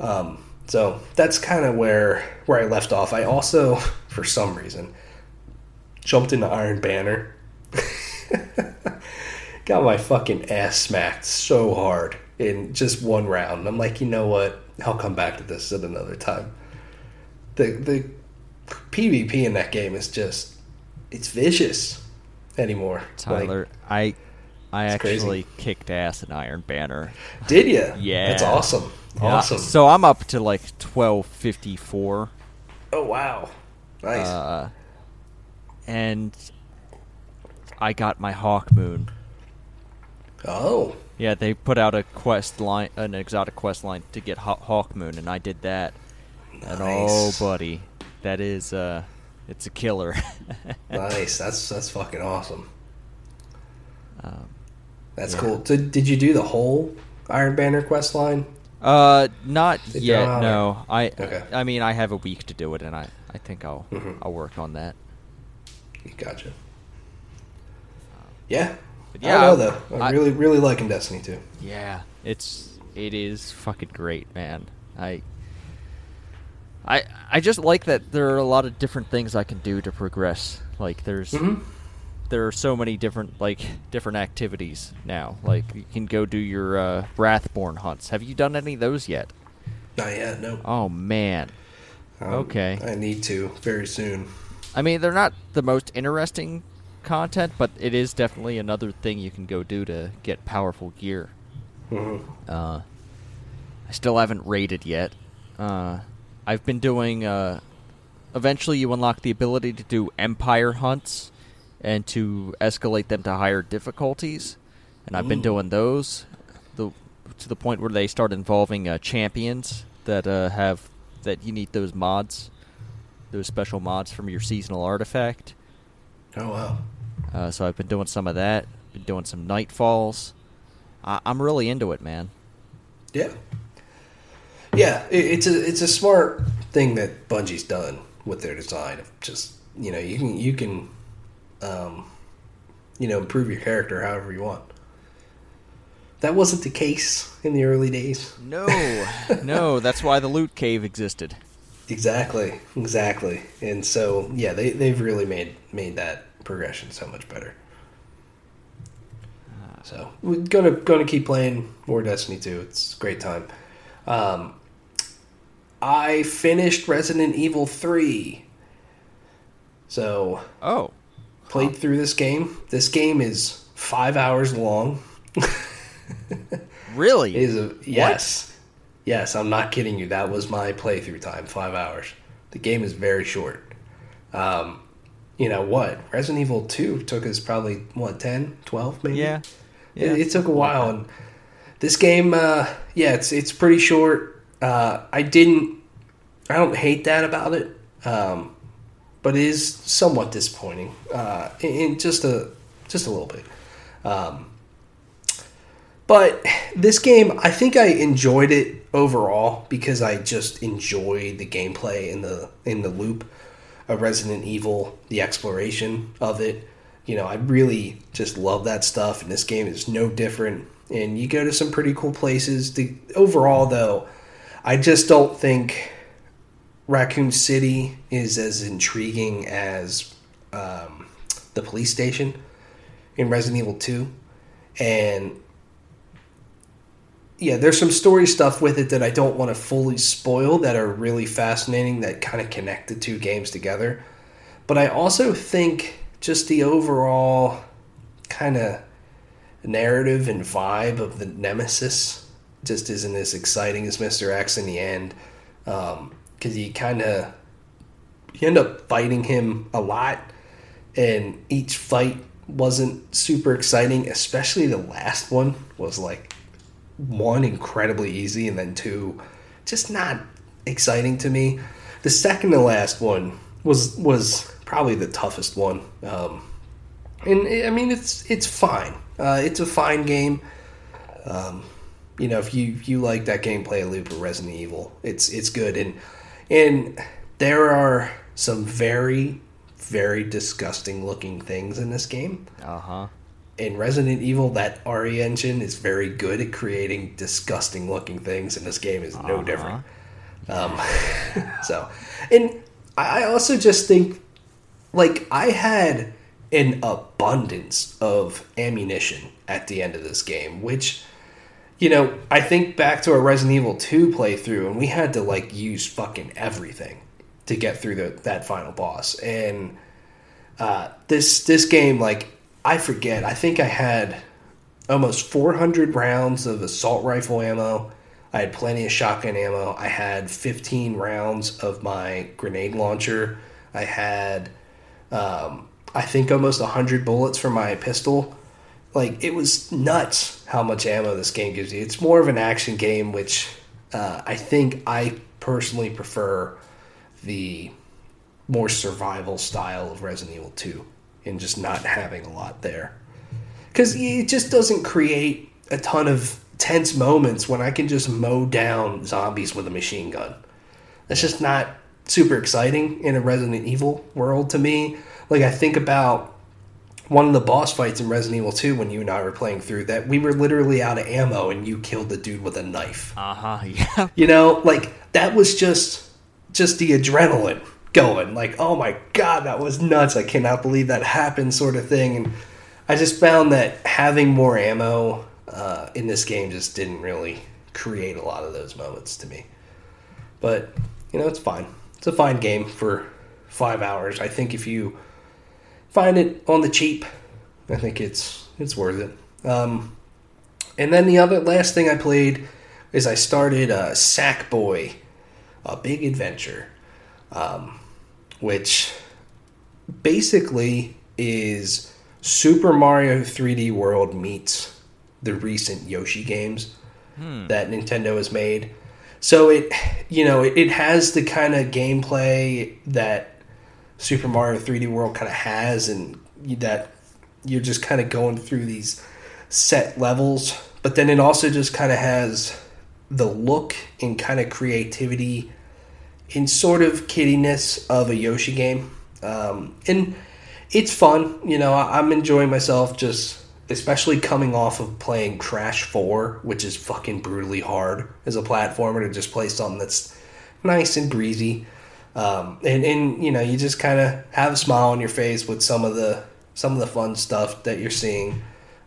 Um, so that's kind of where where I left off. I also, *laughs* for some reason, jumped into Iron Banner. *laughs* Got my fucking ass smacked so hard in just one round. I'm like, you know what? I'll come back to this at another time. The the PvP in that game is just it's vicious anymore. Tyler, Like, I I It's crazy. actually kicked ass in Iron Banner. did you? *laughs* Yeah. that's awesome. Yeah, Awesome. So I'm up to like twelve fifty four. oh wow, nice. Uh, and I got my Hawkmoon. Oh, Yeah, they put out a quest line, an exotic quest line to get Haw- Hawkmoon, and I did that. And oh, buddy, that is uh, it's a killer. *laughs* nice. That's that's fucking awesome. um, That's Yeah. cool. Did, did you do the whole Iron Banner quest line? uh, not Did yet. not? No, I. Okay. I mean, I have a week to do it, and I, I think I'll, Mhm. I'll work on that. Gotcha. Yeah. But I yeah, don't know though. I'm I- really really liking Destiny too. Yeah, it's it is fucking great, man. I I I just like that there are a lot of different things I can do to progress. Like there's Mhm. there are so many different like different activities now. Like you can go do your uh, Wrathborn hunts. Have you done any of those yet? Not yet. No. Oh man. Um, okay. I need to very soon. I mean, they're not the most interesting content, but it is definitely another thing you can go do to get powerful gear. hmm Uh, I still haven't rated yet. Uh, I've been doing. Uh, eventually, you unlock the ability to do empire hunts and to escalate them to higher difficulties, and I've been doing those. The to the point where they start involving uh, champions that uh, have that you need those mods, those special mods from your seasonal artifact. Oh wow. Uh, so I've been doing some of that. Been doing some nightfalls. I- I'm really into it, man. Yeah. Yeah, it, it's a it's a smart thing that Bungie's done with their design of just you know you can you can um, you know improve your character however you want. That wasn't the case in the early days. No, no, that's why the loot cave existed. Exactly, exactly. And so yeah, they they've really made made that progression so much better. So we're gonna gonna keep playing more Destiny 2. It's a great time. Um, I finished Resident Evil 3. So Oh, played through this game. This game is five hours long. *laughs* really? It is a yes, yes. I'm not kidding you. That was my playthrough time, five hours. The game is very short. Um, you know what? Resident Evil 2 took us probably what 10, 12 maybe. yeah, It, yeah. it took a while, and this game, uh, yeah, it's it's pretty short. Uh, I didn't, I don't hate that about it, um, but it is somewhat disappointing. Uh, in, in just a just a little bit. Um, but this game, I think I enjoyed it overall because I just enjoyed the gameplay in the in the loop of Resident Evil, the exploration of it. You know, I really just love that stuff, and this game is no different. And you go to some pretty cool places. The overall, though, I just don't think Raccoon City is as intriguing as um, the police station in Resident Evil Two, and yeah, there's some story stuff with it that I don't want to fully spoil that are really fascinating that kind of connect the two games together. But I also think just the overall kind of narrative and vibe of the Nemesis just isn't as exciting as Mr. X in the end. Um, because you kind of you end up fighting him a lot, and each fight wasn't super exciting. Especially the last one was like one incredibly easy and then two just not exciting to me. The second to last one was was probably the toughest one. Um, and i mean it's it's fine. Uh, it's a fine game. Um, you know if you you like that gameplay loop of resident evil it's it's good. And and there are some very very disgusting looking things in this game. Uh huh. In Resident Evil, that RE engine is very good at creating disgusting looking things, and this game is no Uh-huh. different. Um, *laughs* so, and I also just think, like, I had an abundance of ammunition at the end of this game, which, you know, I think back to our Resident Evil 2 playthrough, and we had to, like, use fucking everything. to get through the, that final boss. And uh, this this game, like I forget, I think I had almost 400 rounds of assault rifle ammo. I had plenty of shotgun ammo. I had 15 rounds of my grenade launcher. I had, um, I think, almost 100 bullets for my pistol. Like, it was nuts how much ammo this game gives you. It's more of an action game, which uh, I think I personally prefer the more survival style of Resident Evil 2 and just not having a lot there. Because it just doesn't create a ton of tense moments when I can just mow down zombies with a machine gun. That's just not super exciting in a Resident Evil world to me. Like, I think about one of the boss fights in Resident Evil 2 when you and I were playing through that we were literally out of ammo and you killed the dude with a knife. Uh-huh. *laughs* Yeah. You know, like that was just just the adrenaline going. Like, oh my god, that was nuts. I cannot believe that happened sort of thing and I just found that having more ammo uh, in this game just didn't really create a lot of those moments to me. But, you know, it's fine. It's a fine game for 5 hours. I think if you find it on the cheap. I think it's it's worth it. Um, and then the other last thing I played is I started uh, Sackboy, a big adventure, um, which basically is Super Mario 3D World meets the recent Yoshi games Hmm. that Nintendo has made. So it, you know, it, it has the kind of gameplay that Super Mario 3D World kind of has, and that you're just kind of going through these set levels. But then it also just kind of has the look and kind of creativity and sort of kiddiness of a Yoshi game. Um, and it's fun, you know, I'm enjoying myself just especially coming off of playing Crash 4, which is fucking brutally hard as a platformer to just play something that's nice and breezy. Um, and, and you know, you just kind of have a smile on your face with some of the some of the fun stuff that you're seeing.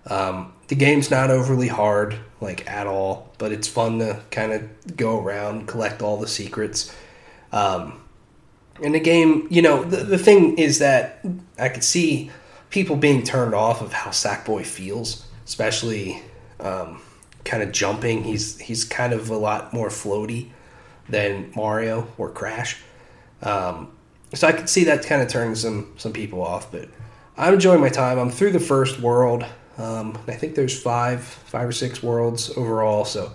Um, the game's not overly hard, like at all, but it's fun to kind of go around, collect all the secrets. Um, and the game, you know, the, the thing is that I could see people being turned off of how Sackboy feels, especially um, kind of jumping. He's he's kind of a lot more floaty than Mario or Crash. Um, so I could see that kind of turning some some people off, but I'm enjoying my time. I'm through the first world. Um, I think there's five five or six worlds overall, so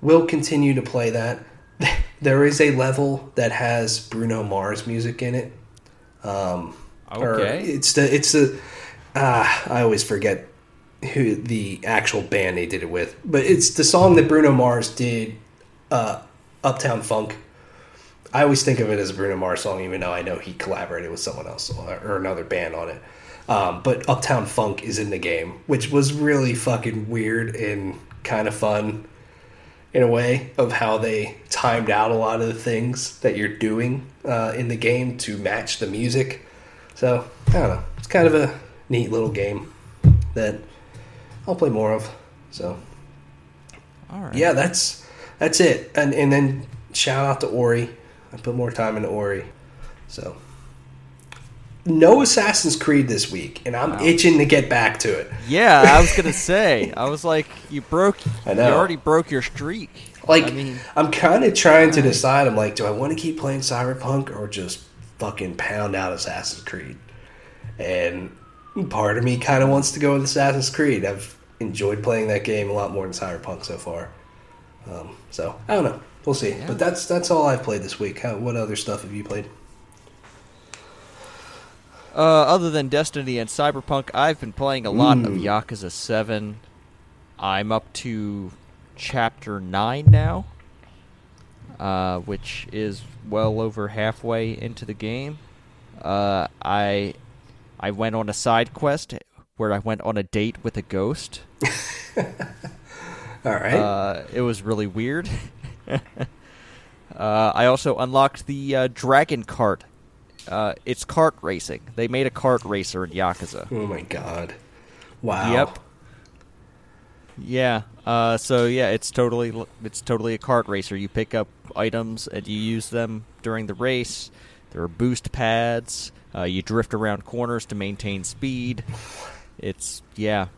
we'll continue to play that. *laughs* there is a level that has Bruno Mars music in it. Um, Okay. it's the it's the ah I always forget who the actual band they did it with, but it's the song that Bruno Mars did, uh, Uptown Funk. I always think of it as a Bruno Mars song, even though I know he collaborated with someone else or, or another band on it. Um, but Uptown Funk is in the game, which was really fucking weird and kind of fun in a way of how they timed out a lot of the things that you're doing uh, in the game to match the music. So I don't know. It's kind of a neat little game that I'll play more of. So All right. yeah, that's that's it. And and then shout out to Ori. I put more time into Ori. So no Assassin's Creed this week, and I'm Wow. itching to get back to it. Yeah, I was gonna *laughs* say. I was like, you broke. I know. You already broke your streak. Like I mean, I'm kind of trying to decide. I'm like, do I want to keep playing Cyberpunk or just fucking pound out Assassin's Creed? And part of me kind of wants to go with Assassin's Creed. I've enjoyed playing that game a lot more than Cyberpunk so far. Um, so I don't know. We'll see. Yeah. But that's that's all I've played this week. How, what other stuff have you played? Uh, other than Destiny and Cyberpunk, I've been playing a lot of Yakuza Seven. I'm up to chapter nine now, uh, which is well over halfway into the game. Uh, I I went on a side quest where I went on a date with a ghost. *laughs* All right. Uh, it was really weird. *laughs* uh, I also unlocked the uh, Dragon Kart. Uh, it's kart racing. They made a kart racer in Yakuza. oh my god. Wow. Yep. Yeah. Uh, so yeah, it's totally it's totally a kart racer. You pick up items and you use them during the race. There are boost pads. Uh, you drift around corners to maintain speed. It's yeah.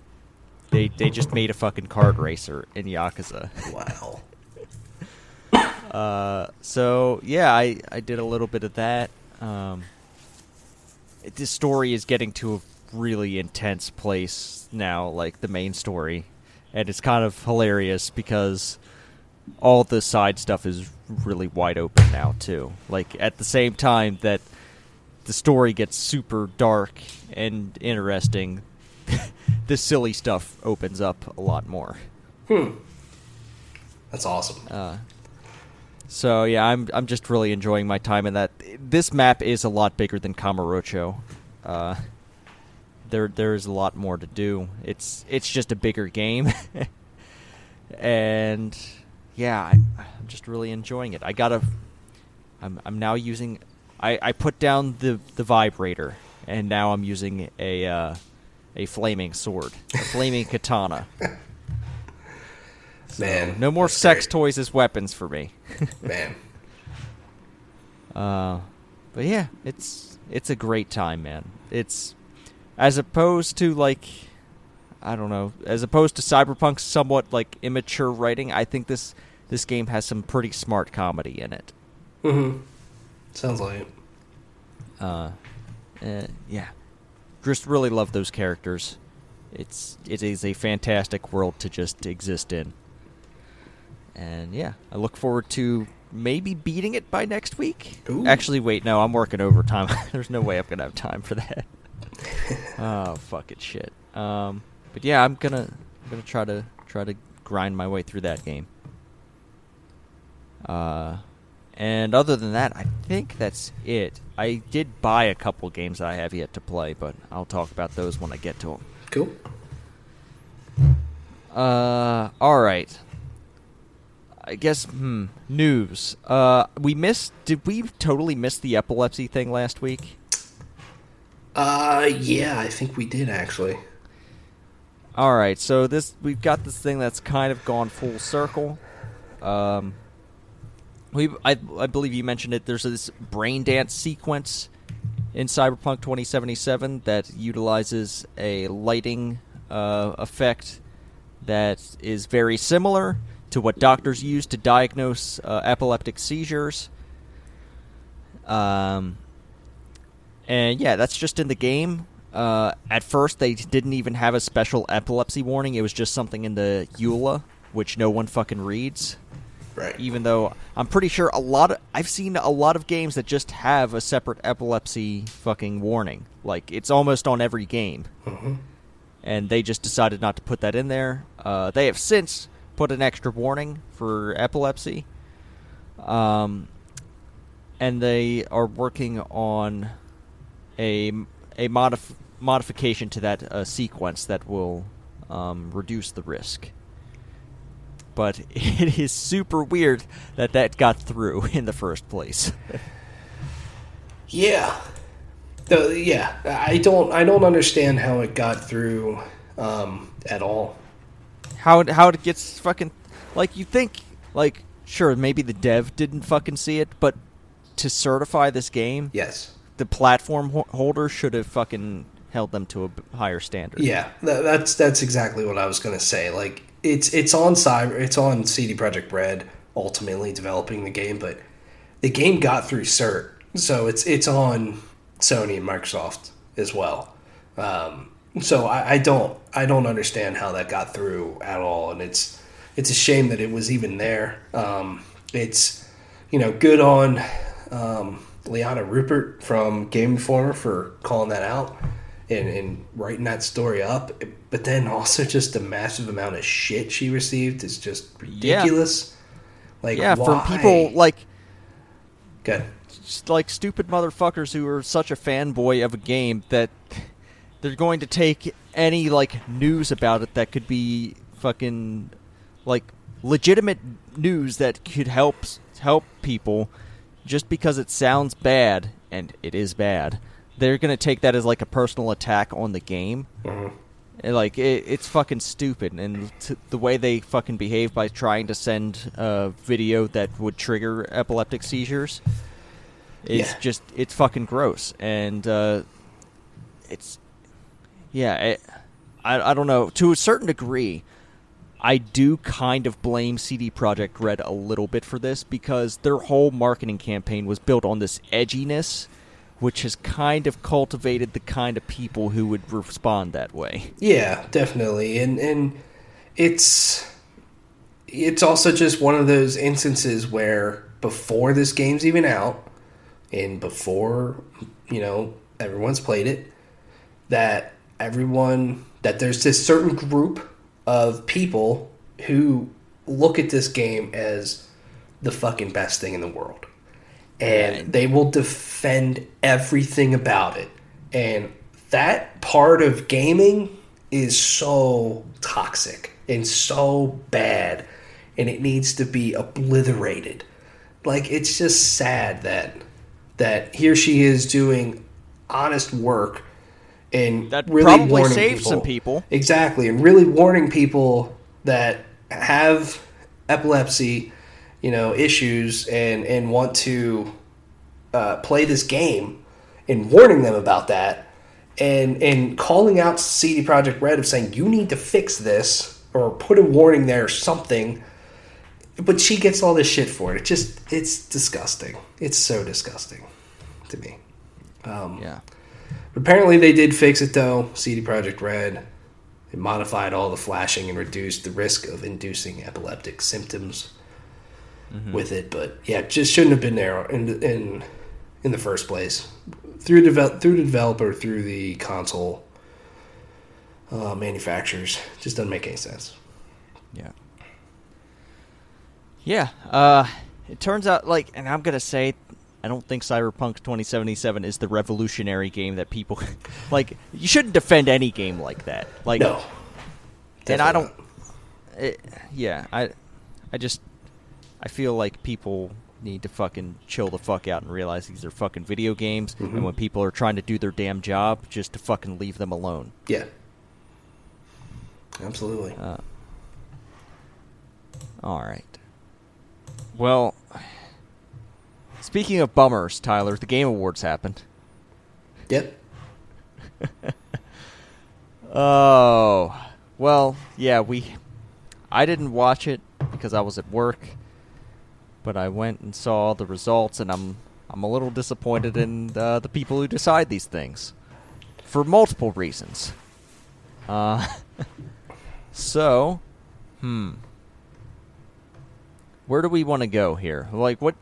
They they just made a fucking kart racer in Yakuza. Wow. *laughs* Uh, so yeah, I I did a little bit of that. Um, this story is getting to a really intense place now, like the main story, and it's kind of hilarious because all the side stuff is really wide open now too. Like at the same time that the story gets super dark and interesting, *laughs* the silly stuff opens up a lot more. Hmm. That's awesome. Uh, so yeah, I'm I'm just really enjoying my time in that. This map is a lot bigger than Kamurocho. Uh, there there is a lot more to do. It's it's just a bigger game, *laughs* and yeah, I, I'm just really enjoying it. I gotta. I'm I'm now using. I, I put down the the vibrator, and now I'm using a uh, a flaming sword, a flaming *laughs* katana. Man, No more sex great. toys as weapons for me. *laughs* Man, Uh, but yeah, it's it's a great time, man. It's as opposed to like I don't know, as opposed to Cyberpunk's somewhat like immature writing. I think this this game has some pretty smart comedy in it. hmm sounds like it. Uh, uh, yeah, just really love those characters. It's it is a fantastic world to just exist in. And yeah, I look forward to maybe beating it by next week. Ooh. Actually, wait, no, I'm working overtime. *laughs* There's no way I'm gonna have time for that. *laughs* oh fuck it, shit. Um, but yeah, I'm gonna I'm gonna try to try to grind my way through that game. Uh, and other than that, I think that's it. I did buy a couple games that I have yet to play, but I'll talk about those when I get to them. Cool. Uh, all right. I guess hmm, news. Uh, we missed. Did we totally miss the epilepsy thing last week? Uh, yeah, I think we did actually. All right, so this we've got this thing that's kind of gone full circle. Um, we I, I believe you mentioned it. There's this brain dance sequence in Cyberpunk 2077 that utilizes a lighting uh, effect that is very similar to what doctors use to diagnose uh, epileptic seizures. Um, and yeah, that's just in the game. Uh, at first, they didn't even have a special epilepsy warning. It was just something in the EULA, which no one fucking reads. Right. Even though I'm pretty sure a lot of I've seen a lot of games that just have a separate epilepsy fucking warning. Like it's almost on every game, hmm and they just decided not to put that in there. Uh, they have since put an extra warning for epilepsy. Um, and they are working on a a modif- modification to that uh, sequence that will um, reduce the risk. But *laughs* it is super weird that that got through in the first place. Yeah. The, yeah, I don't I don't understand how it got through um, at all. How it, how it gets fucking like you think like sure maybe the dev didn't fucking see it, but to certify this game, Yes. the platform ho- holder should have fucking held them to a higher standard. Yeah, tha- that's that's exactly what I was gonna say. Like it's it's on cyber, it's on CD Projekt Red ultimately developing the game, but the game got through cert, so it's it's on Sony and Microsoft as well. Um, so I, I don't I don't understand how that got through at all, and it's it's a shame that it was even there. Um, it's you know good on um, Liana Ruppert from Game Informer for calling that out and, and writing that story up, but then also just the massive amount of shit she received is just ridiculous. Like yeah, why? from people like Good. like stupid motherfuckers who are such a fanboy of a game that they're going to take any like news about it that could be fucking like legitimate news that could help help people just because it sounds bad and it is bad. They're going to take that as like a personal attack on the game. Mhm. And, like it, it's fucking stupid, and t- the way they fucking behave by trying to send a video that would trigger epileptic seizures, is Yeah. just it's fucking gross, and uh, it's yeah. It, I I don't know to a certain degree. I do kind of blame CD Projekt Red a little bit for this because their whole marketing campaign was built on this edginess, which has kind of cultivated the kind of people who would respond that way. Yeah, definitely. And and it's it's also just one of those instances where before this game's even out and before, you know, everyone's played it, that everyone that there's this certain group of people who look at this game as the fucking best thing in the world. And Right. they will defend everything about it. And that part of gaming is so toxic and so bad and it needs to be obliterated. Like it's just sad that that here she is doing honest work and That really probably warning saved some people. Exactly, and really warning people that have epilepsy, you know, issues and and want to uh, play this game, and warning them about that, and and calling out CD Projekt Red of saying you need to fix this or put a warning there or something. But she gets all this shit for it. It just it's disgusting. It's so disgusting to me. Um, Yeah. Apparently, they did fix it though. CD Projekt Red. They modified all the flashing and reduced the risk of inducing epileptic symptoms with it. But yeah, it just shouldn't have been there in in in the first place. Through develop through the developer, through the console uh, manufacturers, just doesn't make any sense. Yeah. Yeah. Uh, it turns out, like, and I'm gonna say, I don't think Cyberpunk 2077 is the revolutionary game that people *laughs* like. You shouldn't defend any game like that. Like, No, and I don't. It, yeah, I, I just, I feel like people need to fucking chill the fuck out and realize these are fucking video games, Mm-hmm. and when people are trying to do their damn job, just to fucking leave them alone. Yeah, absolutely. Uh, All right. Well, speaking of bummers, Tyler, the Game Awards happened. yep. *laughs* Oh, well, yeah, we. I didn't watch it because I was at work, but I went and saw the results, and I'm I'm a little disappointed in uh, the people who decide these things, for multiple reasons. Uh, *laughs* so, hmm, where do we want to go here? Like, what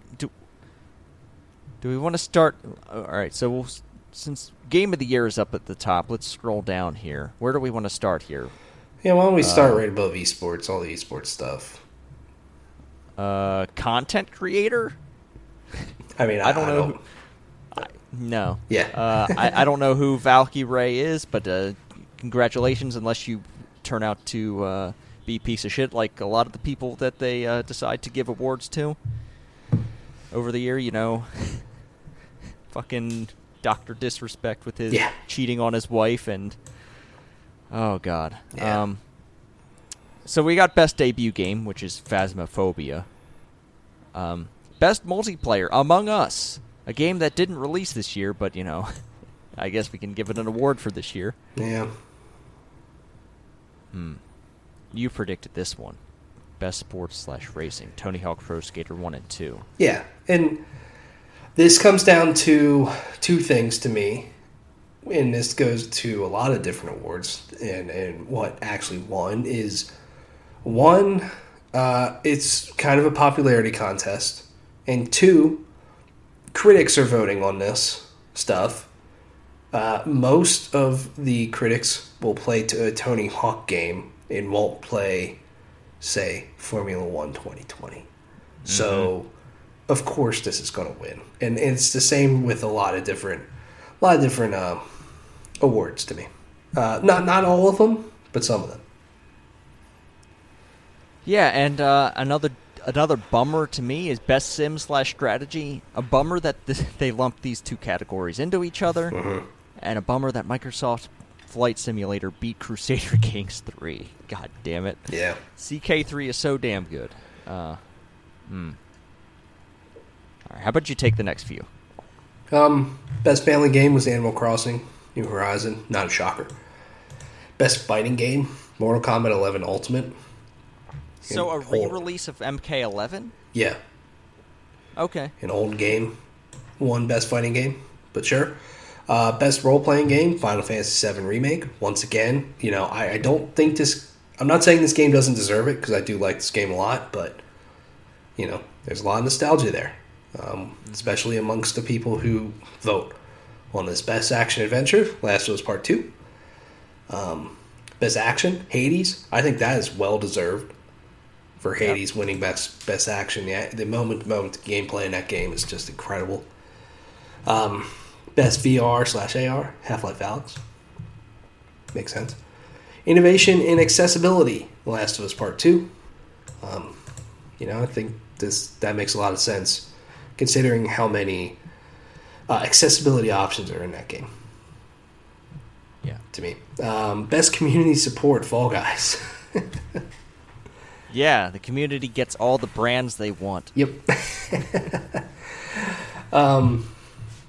do we want to start? All right, so we'll, since Game of the Year is up at the top, let's scroll down here. Where do we want to start here? Yeah, why don't we start Uh, right above esports, all the esports stuff? Uh, content creator? I mean, I, I don't I know don't- who- No. Yeah. uh, I, I don't know who Valkyrae is, but uh, congratulations, unless you turn out to uh, be a piece of shit like a lot of the people that they uh, decide to give awards to over the year. You know, *laughs* fucking Doctor Disrespect with his Yeah. cheating on his wife and oh god. Yeah. Um, so we got best debut game, which is Phasmophobia. Um, best multiplayer, Among Us, a game that didn't release this year, but you know, *laughs* I guess we can give it an award for this year. Yeah. Hmm. You predicted this one. Best sports slash racing, Tony Hawk Pro Skater 1 and 2. Yeah, and this comes down to two things to me, and this goes to a lot of different awards. And and what actually won is one, uh, it's kind of a popularity contest, and two, critics are voting on this stuff. Uh, most of the critics will play to a Tony Hawk game and won't play, say, Formula One 2020. So, of course, this is going to win, and it's the same with a lot of different, a lot of different uh, awards to me. Uh, not not all of them, but some of them. Yeah, and uh, another another bummer to me is best sim slash strategy. A bummer that th- *laughs* they lumped these two categories into each other, Mm-hmm. and a bummer that Microsoft Flight Simulator beat Crusader *laughs* Kings 3. God damn it. Yeah, CK3 is so damn good. Uh, hmm. All right, how about you take the next few? Um, best family game was Animal Crossing New Horizon. Not a shocker. Best fighting game Mortal Kombat 11 Ultimate. So a re-release of MK11? Yeah, Okay. an old game. One best fighting game, but sure. Uh, best role playing game Final Fantasy VII Remake. Once again, you know, I, I don't think this. I'm not saying this game doesn't deserve it because I do like this game a lot, but you know, there's a lot of nostalgia there, um, especially amongst the people who vote on this best action adventure. Last of Us Part Two. Um, best action Hades. I think that is well deserved for Hades winning best best action. Yeah, the moment to moment gameplay in that game is just incredible. Um, best VR slash AR Half Life Alyx. Makes sense. Innovation in accessibility. The Last of Us Part Two. Um, you know, I think this that makes a lot of sense considering how many uh, accessibility options are in that game. Yeah. To me, um, best community support Fall Guys. *laughs* Yeah, the community gets all the brands they want. Yep. *laughs* um,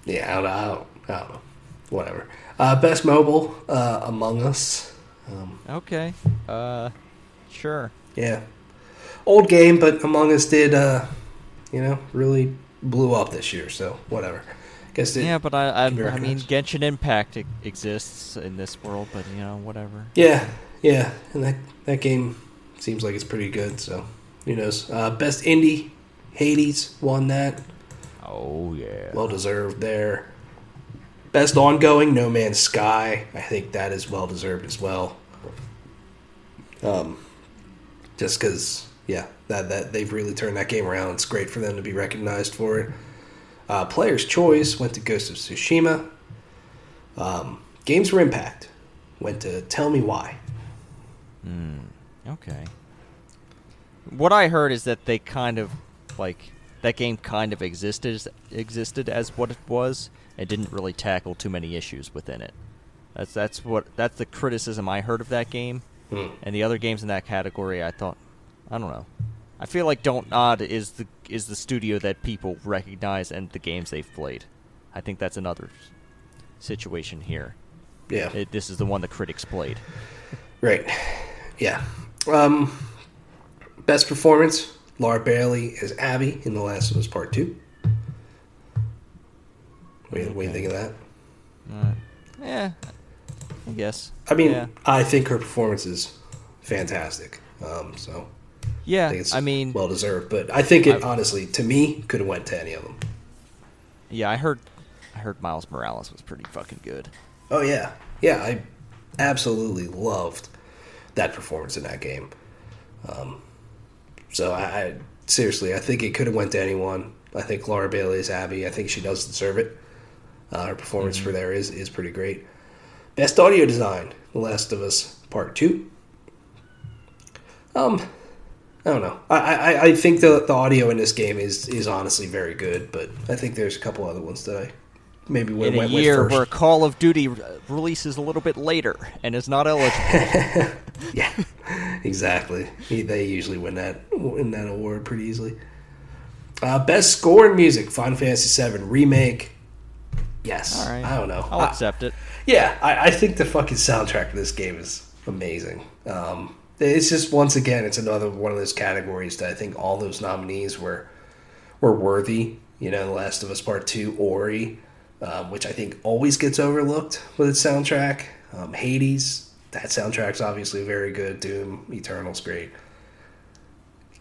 yeah, I don't know. I don't, I don't know. Whatever. Uh, best mobile, uh, Among Us. Um, Okay. Uh, sure. yeah. Old game, but Among Us did, uh, you know, really blew up this year, so whatever. Guess it, yeah, but I, I, I mean. Genshin Impact exists in this world, but you know, whatever. Yeah, yeah, and that that game seems like it's pretty good. So who knows? Uh, best indie, Hades won that. Oh yeah. well deserved there. Best ongoing, No Man's Sky. I think that is well deserved as well. Um, just because, yeah, that that they've really turned that game around. It's great for them to be recognized for it. Uh, Player's Choice went to Ghost of Tsushima. Um, Games for Impact went to Tell Me Why. Okay. What I heard is that they kind of like that game kind of existed as, existed as what it was and didn't really tackle too many issues within it. That's that's what that's the criticism I heard of that game. Hmm. And the other games in that category, I thought, I don't know. I feel like Don't Nod is the is the studio that people recognize and the games they've played. I think that's another situation here. Yeah. It, this is the one the critics played. Right. Yeah. Um, best performance Laura Bailey as Abby in The Last of Us Part 2. What do you, what do you think of that? Uh, yeah, I guess. I mean, yeah. I think her performance is fantastic. Um, so Yeah, it's I mean, well deserved. But I think it I- honestly, to me, could have went to any of them. yeah, I heard, I heard Miles Morales was pretty fucking good. Oh yeah, yeah. I absolutely loved that performance in that game. Um, so I, I seriously, I think it could have went to anyone. I think Laura Bailey is Abby. I think she does deserve it. Uh, her performance for there is is pretty great. Best audio design: The Last of Us Part Two. Um, I don't know. I, I, I think the the audio in this game is is honestly very good, but I think there's a couple other ones that I maybe would In have a went with year where Call of Duty releases a little bit later and is not eligible. *laughs* Yeah, exactly. They usually win that win that award pretty easily. Uh, best score in music: Final Fantasy VII remake. Yes, All right, I don't know. I'll I- accept it. yeah, I, I think the fucking soundtrack of this game is amazing. Um, it's just once again, it's another one of those categories that I think all those nominees were were worthy. You know, The Last of Us Part Two, Ori, um, which I think always gets overlooked with its soundtrack. Um, Hades, that soundtrack's obviously very good. Doom, Eternal's great.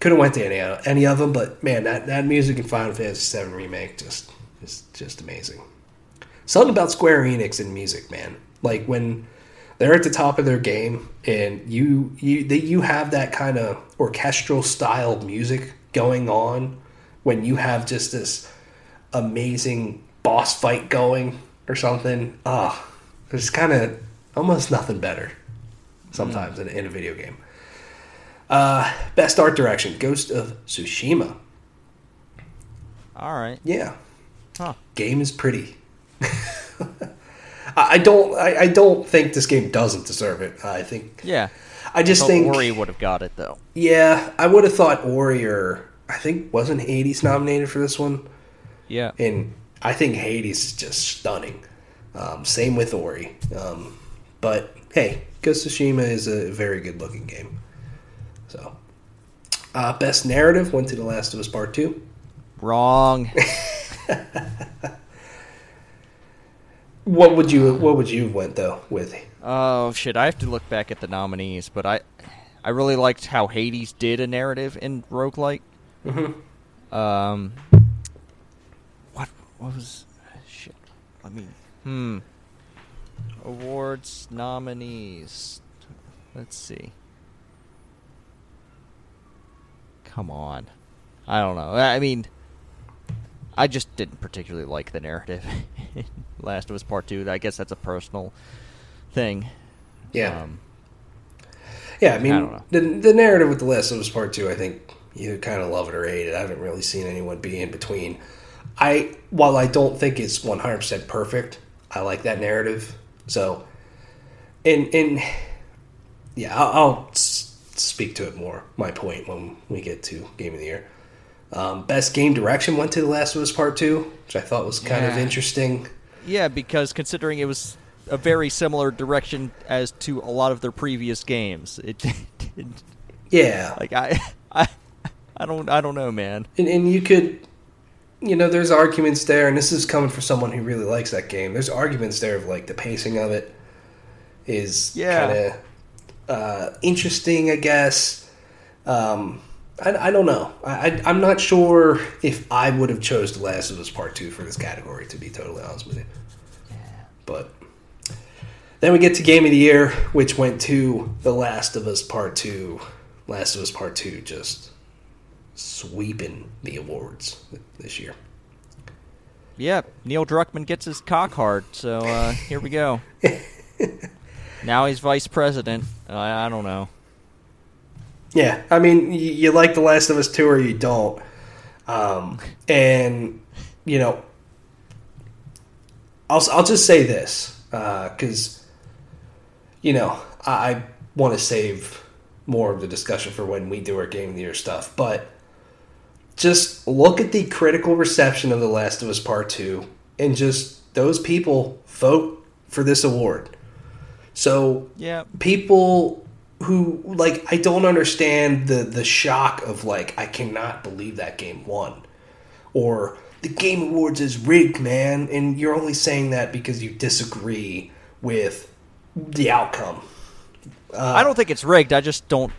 Could have went to any any of them, but man, that, that music in Final Fantasy VII remake just is just amazing something about Square Enix and music, man. Like when they're at the top of their game and you you they, you have that kind of orchestral style music going on when you have just this amazing boss fight going or something. Ah, there's kind of almost nothing better sometimes in, in a video game. Uh, best art direction, Ghost of Tsushima. All right. Yeah, Huh. game is pretty. *laughs* I I don't. I, I don't think this game doesn't deserve it. I think. Yeah. I just Thought think. Ori would have got it though. Yeah, I would have thought Ori or I think wasn't Hades nominated for this one, Yeah. and I think Hades is just stunning. Um, same with Ori. Um, but hey, Ghost of Tsushima is a very good looking game. So, uh, best narrative went to The Last of Us Part Two. Wrong. *laughs* What would you What would you have went though with? Oh shit! I have to look back at the nominees, but I, I really liked how Hades did a narrative in roguelike. Mm-hmm. Um, what what was shit? Let me hmm. Awards nominees. Let's see. Come on. I don't know. I mean, I just didn't particularly like the narrative. *laughs* Last of Us Part Two. I guess that's a personal thing. Yeah, Um, yeah. I mean, I the the narrative with The Last of Us Part Two. I think you kind of love it or hate it. I haven't really seen anyone be in between. I while I don't think it's one hundred percent perfect, I like that narrative. So, and and yeah, I'll, I'll speak to it more. My point when we get to Game of the Year. Um, best game direction went to The Last of Us Part Two, which I thought was kind of interesting. yeah, because considering it was a very similar direction as to a lot of their previous games, it, *laughs* it Yeah, like I, I, I don't, I don't know, man. and, and you could you know there's arguments there and this is coming from someone who really likes that game there's arguments there of like the pacing of it is Yeah. kind of uh, interesting i guess um, I, I don't know I, I, i'm not sure if i would have chose the last of us part two for this category to be totally honest with you but then we get to game of the year which went to the last of us part two last of us part two just sweeping the awards this year. Yeah, Neil Druckmann gets his cock hard, so uh, here we go. *laughs* now he's vice president. I, I don't know. Yeah, I mean, you, you like The Last of Us 2 or you don't. Um, and, you know, I'll, I'll just say this because, you know, I, I want to save more of the discussion for when we do our Game of the Year stuff. But just look at the critical reception of The Last of Us Part 2 and just those people vote for this award. So Yeah, people who like I don't understand the the shock of like I cannot believe that game won. Or the game awards is rigged man. And you're only saying that because you disagree with the outcome. I don't think it's rigged. I just don't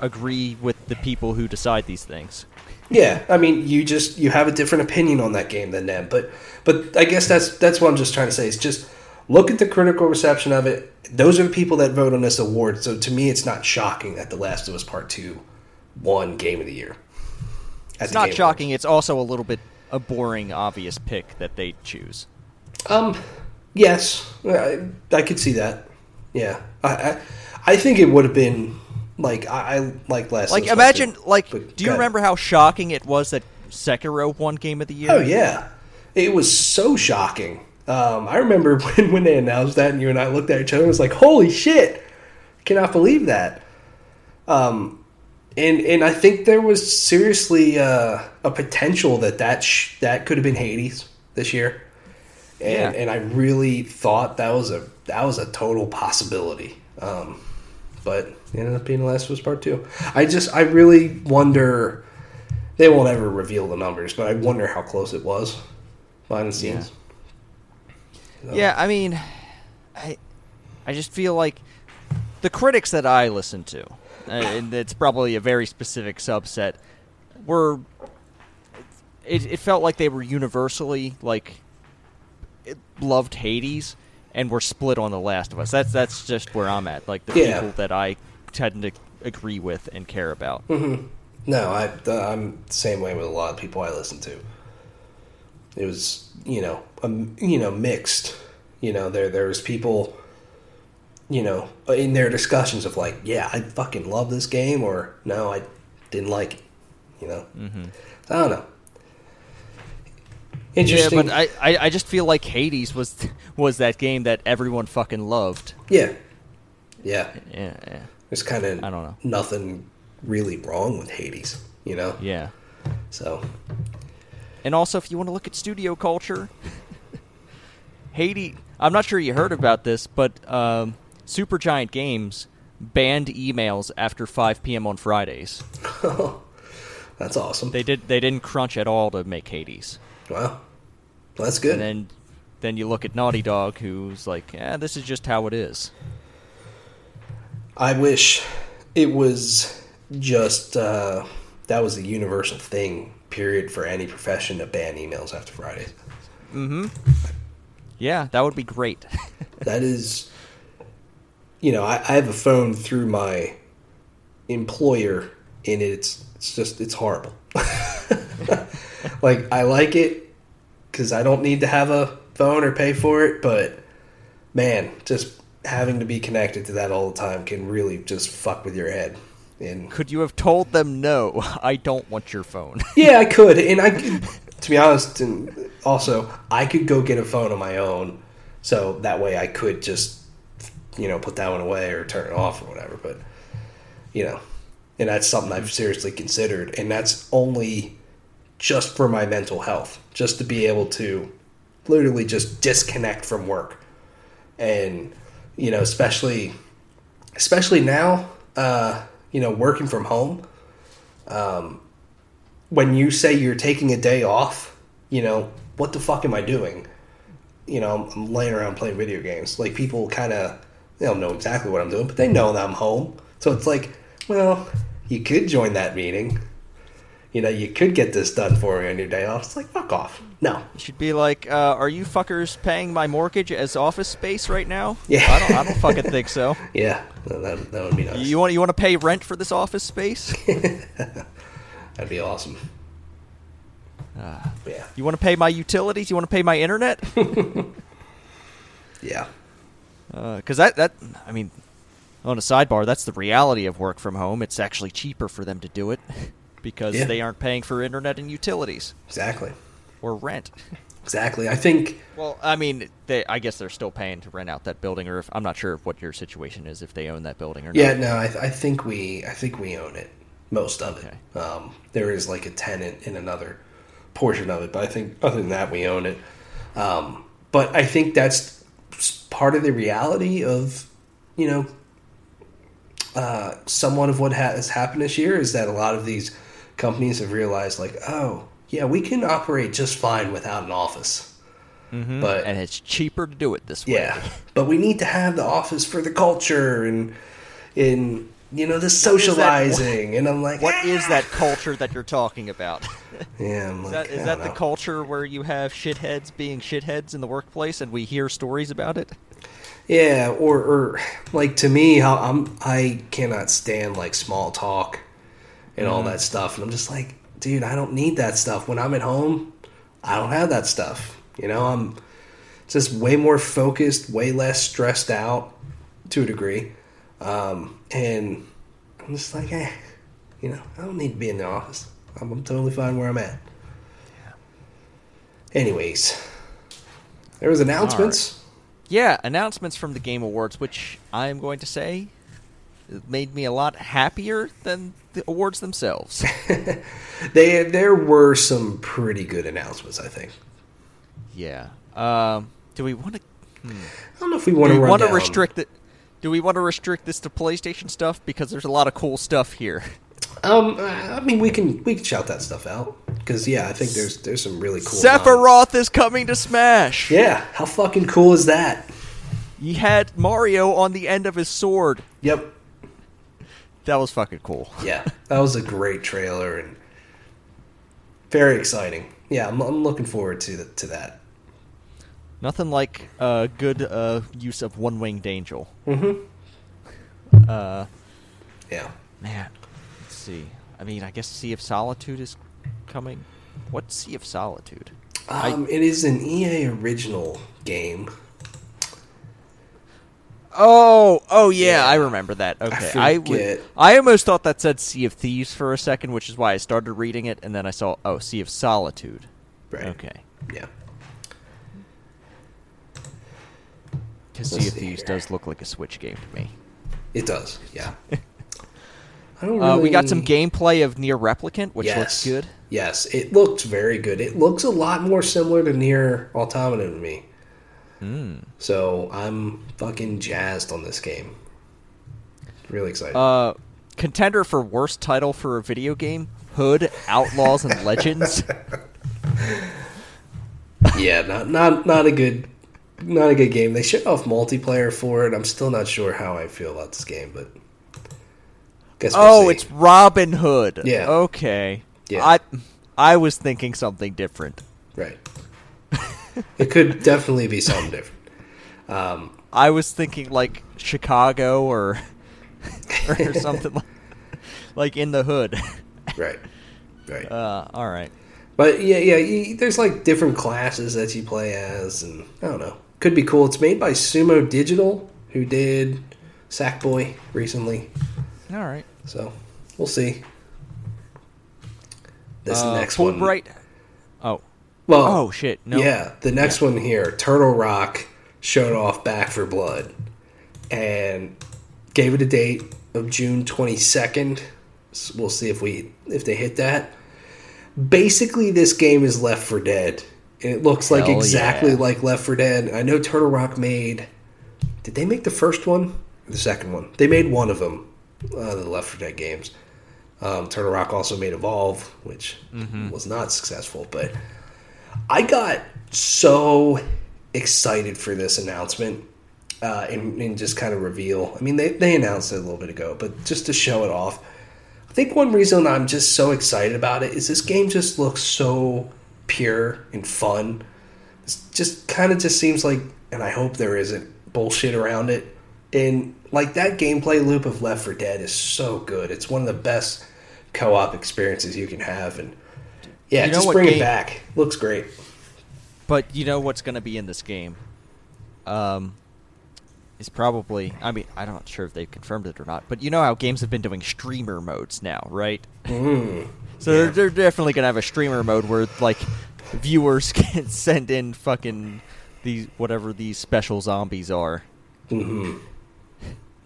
agree with the people who decide these things. yeah i mean you just you have a different opinion on that game than them. But but i guess that's that's what i'm just trying to say. Is just look at the critical reception of it those are the people that vote on this award so to me it's not shocking that the last of us part 2 won game of the year It's not shocking. It's also a little bit a boring, obvious pick that they choose. Um, yes, I, I could see that. Yeah, I, I, I think it would have been like I, I like last. Like, of Us Part imagine, Two, like, do you remember how shocking it was that Sekiro won Game of the Year? Oh yeah, it was so shocking. Um, I remember *laughs* when when they announced that, and you and I looked at each other and was like, "Holy shit! Cannot believe that." Um, and and I think there was seriously uh, a potential that that sh- that could have been Hades this year, and Yeah. and I really thought that was a that was a total possibility. Um, but it ended up being the Last of Us Part Two. I just I really wonder. They won't ever reveal the numbers, but I wonder how close it was behind the scenes. So- Yeah, I mean, I, I just feel like the critics that I listen to, uh, and it's probably a very specific subset, were. It, it felt like they were universally like it, loved Hades and were split on The Last of Us. That's that's just where I'm at. Like the Yeah. people that I tend to agree with and care about. No, I I'm the same way with a lot of people I listen to. It was you know um, you know mixed. You know there there was people. You know, in their discussions of like, yeah, I fucking love this game, or no, I didn't like it. You know, mm-hmm. I don't know. Interesting. Yeah, but I, I, I just feel like Hades was *laughs* was that game that everyone fucking loved. yeah, yeah. Yeah, yeah. There's kind of I don't know. nothing really wrong with Hades. You know, yeah. So, And also, if you want to look at studio culture, Hades. I'm not sure you heard about this, but um, Supergiant Games banned emails after 5 p.m. on Fridays. *laughs* That's awesome. They did. They didn't crunch at all to make Hades. wow. That's good. And then, then you look at Naughty Dog, who's like, "Yeah, this is just how it is." I wish it was just uh, that was a universal thing, period, for any profession to ban emails after Fridays. Hmm. Yeah, that would be great. *laughs* That is, you know, I, I have a phone through my employer, and it's it's just it's horrible. *laughs* like I like it because I don't need to have a phone or pay for it, but man, just having to be connected to that all the time can really just fuck with your head. And Could you have told them no? I don't want your phone. *laughs* yeah, I could, and I could, to be honest, and also I could go get a phone on my own, so that way I could just, you know, put that one away or turn it off or whatever. But you know, and that's something I've seriously considered, and that's only just for my mental health, just to be able to literally just disconnect from work, and you know, especially, especially now, uh, you know, working from home um, when you say you're taking a day off, you know, what the fuck am I doing? You know, I'm, I'm laying around playing video games. Like people kind of they don't know exactly what I'm doing, but they know that I'm home. So it's like, well, you could join that meeting. You know, you could get this done for me on your day off. It's like fuck off. No. You should be like, uh, "Are you fuckers paying my mortgage as office space right now?" Yeah. I don't. I don't fucking think so. *laughs* Yeah, no, that that would be nice. You want you want to pay rent for this office space? *laughs* That'd be awesome. Uh, Yeah, you want to pay my utilities? You want to pay my internet? *laughs* yeah, Because that that I mean, on a sidebar, that's the reality of work from home. It's actually cheaper for them to do it because Yeah. they aren't paying for internet and utilities exactly, or rent. exactly. I think Well, I mean, they I guess they're still paying to rent out that building, or if I'm not sure what your situation is if they own that building or Yeah, not. Yeah, no, I, I think we I think we own it, most of it. Okay. Um, there is like a tenant in another portion of it, but I think other than that, we own it. Um, but I think that's part of the reality of you know uh, somewhat of what ha- has happened this year is that a lot of these companies have realized like, oh yeah, we can operate just fine without an office. Mhm. But- and it's cheaper to do it this way. Yeah, but we need to have the office for the culture and in you know the socializing. and I'm like, What is "Ah." that culture that you're talking about? *laughs* Yeah, I'm Is that, is that the culture where you have shitheads being shitheads in the workplace and we hear stories about it? Yeah, or or like to me, I'm I cannot stand like small talk and all that stuff, and I'm just like, dude, I don't need that stuff. When I'm at home, I don't have that stuff. You know, I'm just way more focused, way less stressed out to a degree, um, and I'm just like, eh, you know, I don't need to be in the office. I'm, I'm totally fine where I'm at. Anyways, there was announcements. Yeah, announcements from the Game Awards, which I'm going to say made me a lot happier than the awards themselves. *laughs* They there were some pretty good announcements. I think. yeah. Um, do we want to? I don't know if we want to want to restrict it? Do we want to restrict this to PlayStation stuff because there's a lot of cool stuff here? *laughs* Um, I mean, we can we can shout that stuff out because yeah, I think there's there's some really cool. Sephiroth is coming to Smash. Yeah, how fucking cool is that? He had Mario on the end of his sword. Yep. That was fucking cool. *laughs* Yeah, that was a great trailer and very exciting. Yeah, I'm, I'm looking forward to the, to that. Nothing like a good uh, use of one winged angel. Mm-hmm. Uh, Yeah. man, let's see. I mean, I guess Sea of Solitude is coming. What's Sea of Solitude? I- Um, it is an EA original game. Oh, oh yeah, Yeah. I remember that. Okay, I would- I almost thought that said Sea of Thieves for a second, which is why I started reading it, and then I saw oh Sea of Solitude. Right. Okay, Yeah. because Sea of Thieves here. does look like a Switch game to me. It does. Yeah. *laughs* I don't Uh, we got some gameplay of NieR Replicant, which Yes. looks good. Yes, it looked very good. It looks a lot more similar to NieR Automata to me. Hmm. So I'm fucking jazzed on this game. Really excited. Uh, contender for worst title for a video game: Hood, Outlaws, and Legends. *laughs* yeah, not not not a good not a good game. They showed off multiplayer for it. I'm still not sure how I feel about this game, but guess we'll oh, see. it's Robin Hood. Yeah. Okay. Yeah. I I was thinking something different. right. *laughs* it could definitely be something different. Um, I was thinking like Chicago or *laughs* or *laughs* something like, like in the hood. right, right. Uh, all right. But yeah, yeah, you, there's like different classes that you play as, and I don't know. Could be cool. It's made by Sumo Digital, who did Sackboy recently. All right. So we'll see. This Uh, next one, Fullbright. Oh. Well, Oh shit. No. yeah, the next one here, Turtle Rock showed off Back 4 Blood, and gave it a date of June twenty second. So we'll see if we if they hit that. Basically, this game is Left 4 Dead, and it looks like exactly yeah. like Left 4 Dead. I know Turtle Rock made. Did they make the first one or the second one? They made one of them, uh, the Left 4 Dead games. Um, Turtle Rock also made Evolve, which was not successful, but I got so excited for this announcement uh, and, and just kind of reveal. I mean, they, they announced it a little bit ago, but just to show it off. I think one reason I'm just so excited about it is this game just looks so pure and fun. It just kind of just seems like, and I hope there isn't bullshit around it. And like that gameplay loop of Left 4 Dead is so good. It's one of the best co-op experiences you can have, and yeah, You know just bring it back. Looks great. But you know what's going to be in this game? Um, is probably. I mean, I'm not sure if they've confirmed it or not. But you know how games have been doing streamer modes now, right? Mm. *laughs* So Yeah. they're, they're definitely gonna have a streamer mode where like viewers *laughs* can send in fucking these whatever these special zombies are. hmm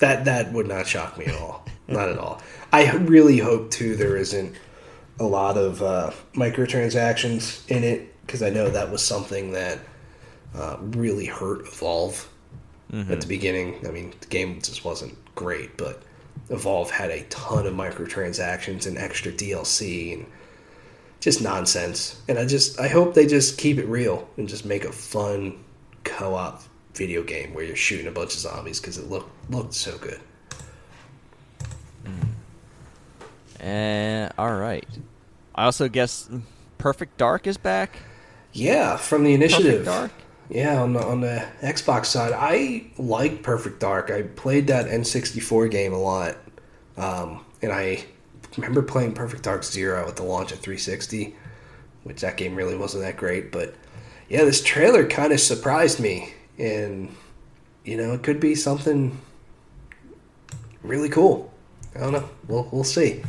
That that would not shock me at all. not at all. I really hope too there isn't a lot of uh, microtransactions in it because I know that was something that uh, really hurt Evolve at the beginning. I mean, the game just wasn't great, but Evolve had a ton of microtransactions and extra DLC and just nonsense. And I just I hope they just keep it real and just make a fun co-op video game where you're shooting a bunch of zombies because it looked looked so good. And all right. I also guess Perfect Dark is back. Yeah, from the initiative. Perfect Dark. Yeah, on the, on the Xbox side, I like Perfect Dark. I played that N64 game a lot, um, and I remember playing Perfect Dark Zero at the launch of 360, which that game really wasn't that great. But yeah, this trailer kind of surprised me, and you know, it could be something really cool. I don't know. We'll we'll see.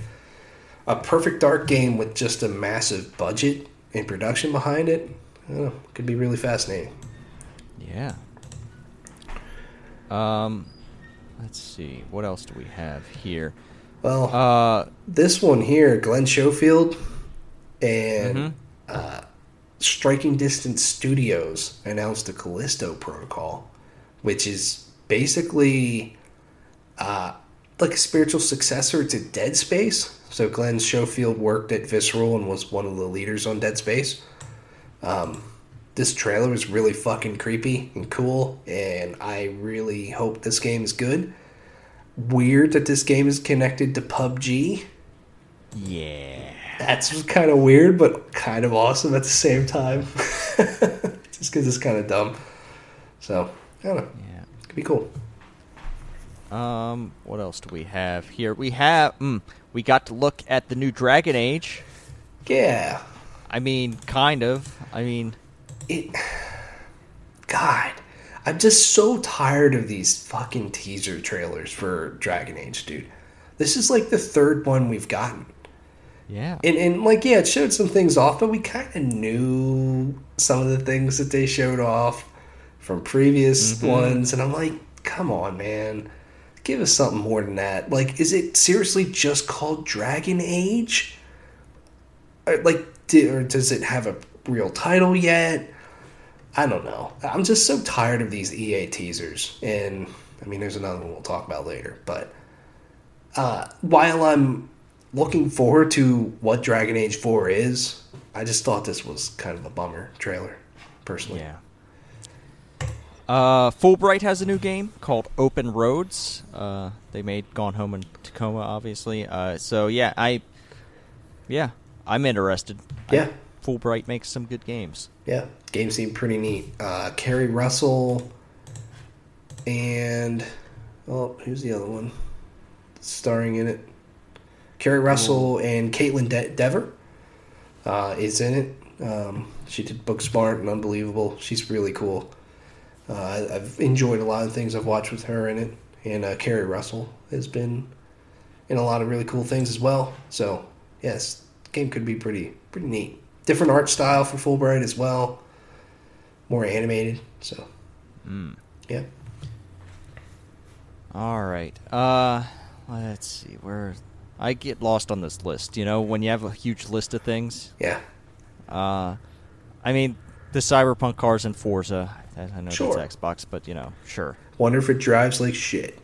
A Perfect Dark game with just a massive budget and production behind it. Know. Could be really fascinating. Yeah. Um, let's see. What else do we have here? Well, Uh, this one here, Glenn Schofield and Mhm. uh, Striking Distance Studios announced the Callisto Protocol, which is basically uh, like a spiritual successor to Dead Space. So Glenn Schofield worked at Visceral and was one of the leaders on Dead Space. Um, this trailer was really fucking creepy and cool, and I really hope this game is good. Weird that this game is connected to PUBG. yeah. That's kind of weird, but kind of awesome at the same time. *laughs* Just because it's kind of dumb. So, I don't know. Yeah. Could be cool. Um, what else do we have here? We have, mm, we got to look at the new Dragon Age. Yeah. I mean, kind of. I mean, It. God. I'm just so tired of these fucking teaser trailers for Dragon Age, dude. This is like the third one we've gotten. yeah. And, and like, yeah, it showed some things off, but we kind of knew some of the things that they showed off from previous mm-hmm. ones. And I'm like, come on, man. Give us something more than that. Like, is it seriously just called Dragon Age? uh, like, di- or does it have a real title yet? I don't know. I'm just so tired of these EA teasers, and I mean, there's another one we'll talk about later. But uh, while I'm looking forward to what Dragon Age Four is, I just thought this was kind of a bummer trailer, personally. Yeah. Uh, Fullbright has a new game called Open Roads. Uh, they made Gone Home and Tacoma, obviously. Uh, so yeah, I, yeah, I'm interested. Yeah. I, Fullbright makes some good games. Yeah, game seemed pretty neat. Uh, Keri Russell and oh, who's the other one starring in it? Keri Russell and Kaitlyn De- Dever uh, is in it. Um, she did Booksmart and Unbelievable. She's really cool. Uh, I've enjoyed a lot of things I've watched with her in it, and uh, Keri Russell has been in a lot of really cool things as well. So yes, game could be pretty pretty neat. Different art style for Fullbright as well, more animated. So Mm. yeah, All right. Uh, let's see where I get lost on this list. You know, when you have a huge list of things. yeah, Uh, I mean, the Cyberpunk cars and Forza. I know Sure. that's Xbox, but you know, sure. wonder if it drives like shit.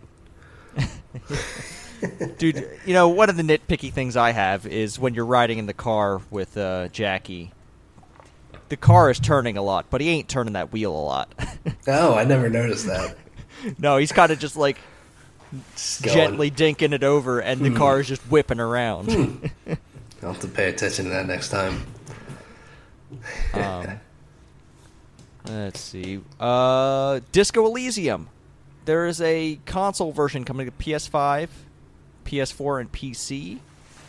*laughs* Dude, you know, one of the nitpicky things I have is when you're riding in the car with uh, Jackie, the car is turning a lot, but he ain't turning that wheel a lot. *laughs* Oh, I never noticed that. no, he's kind of just like going. gently dinking it over, and the Hmm. car is just whipping around. *laughs* I'll have to pay attention to that next time. um, let's see. Uh, Disco Elysium. There is a console version coming to PS5, PS4, and PC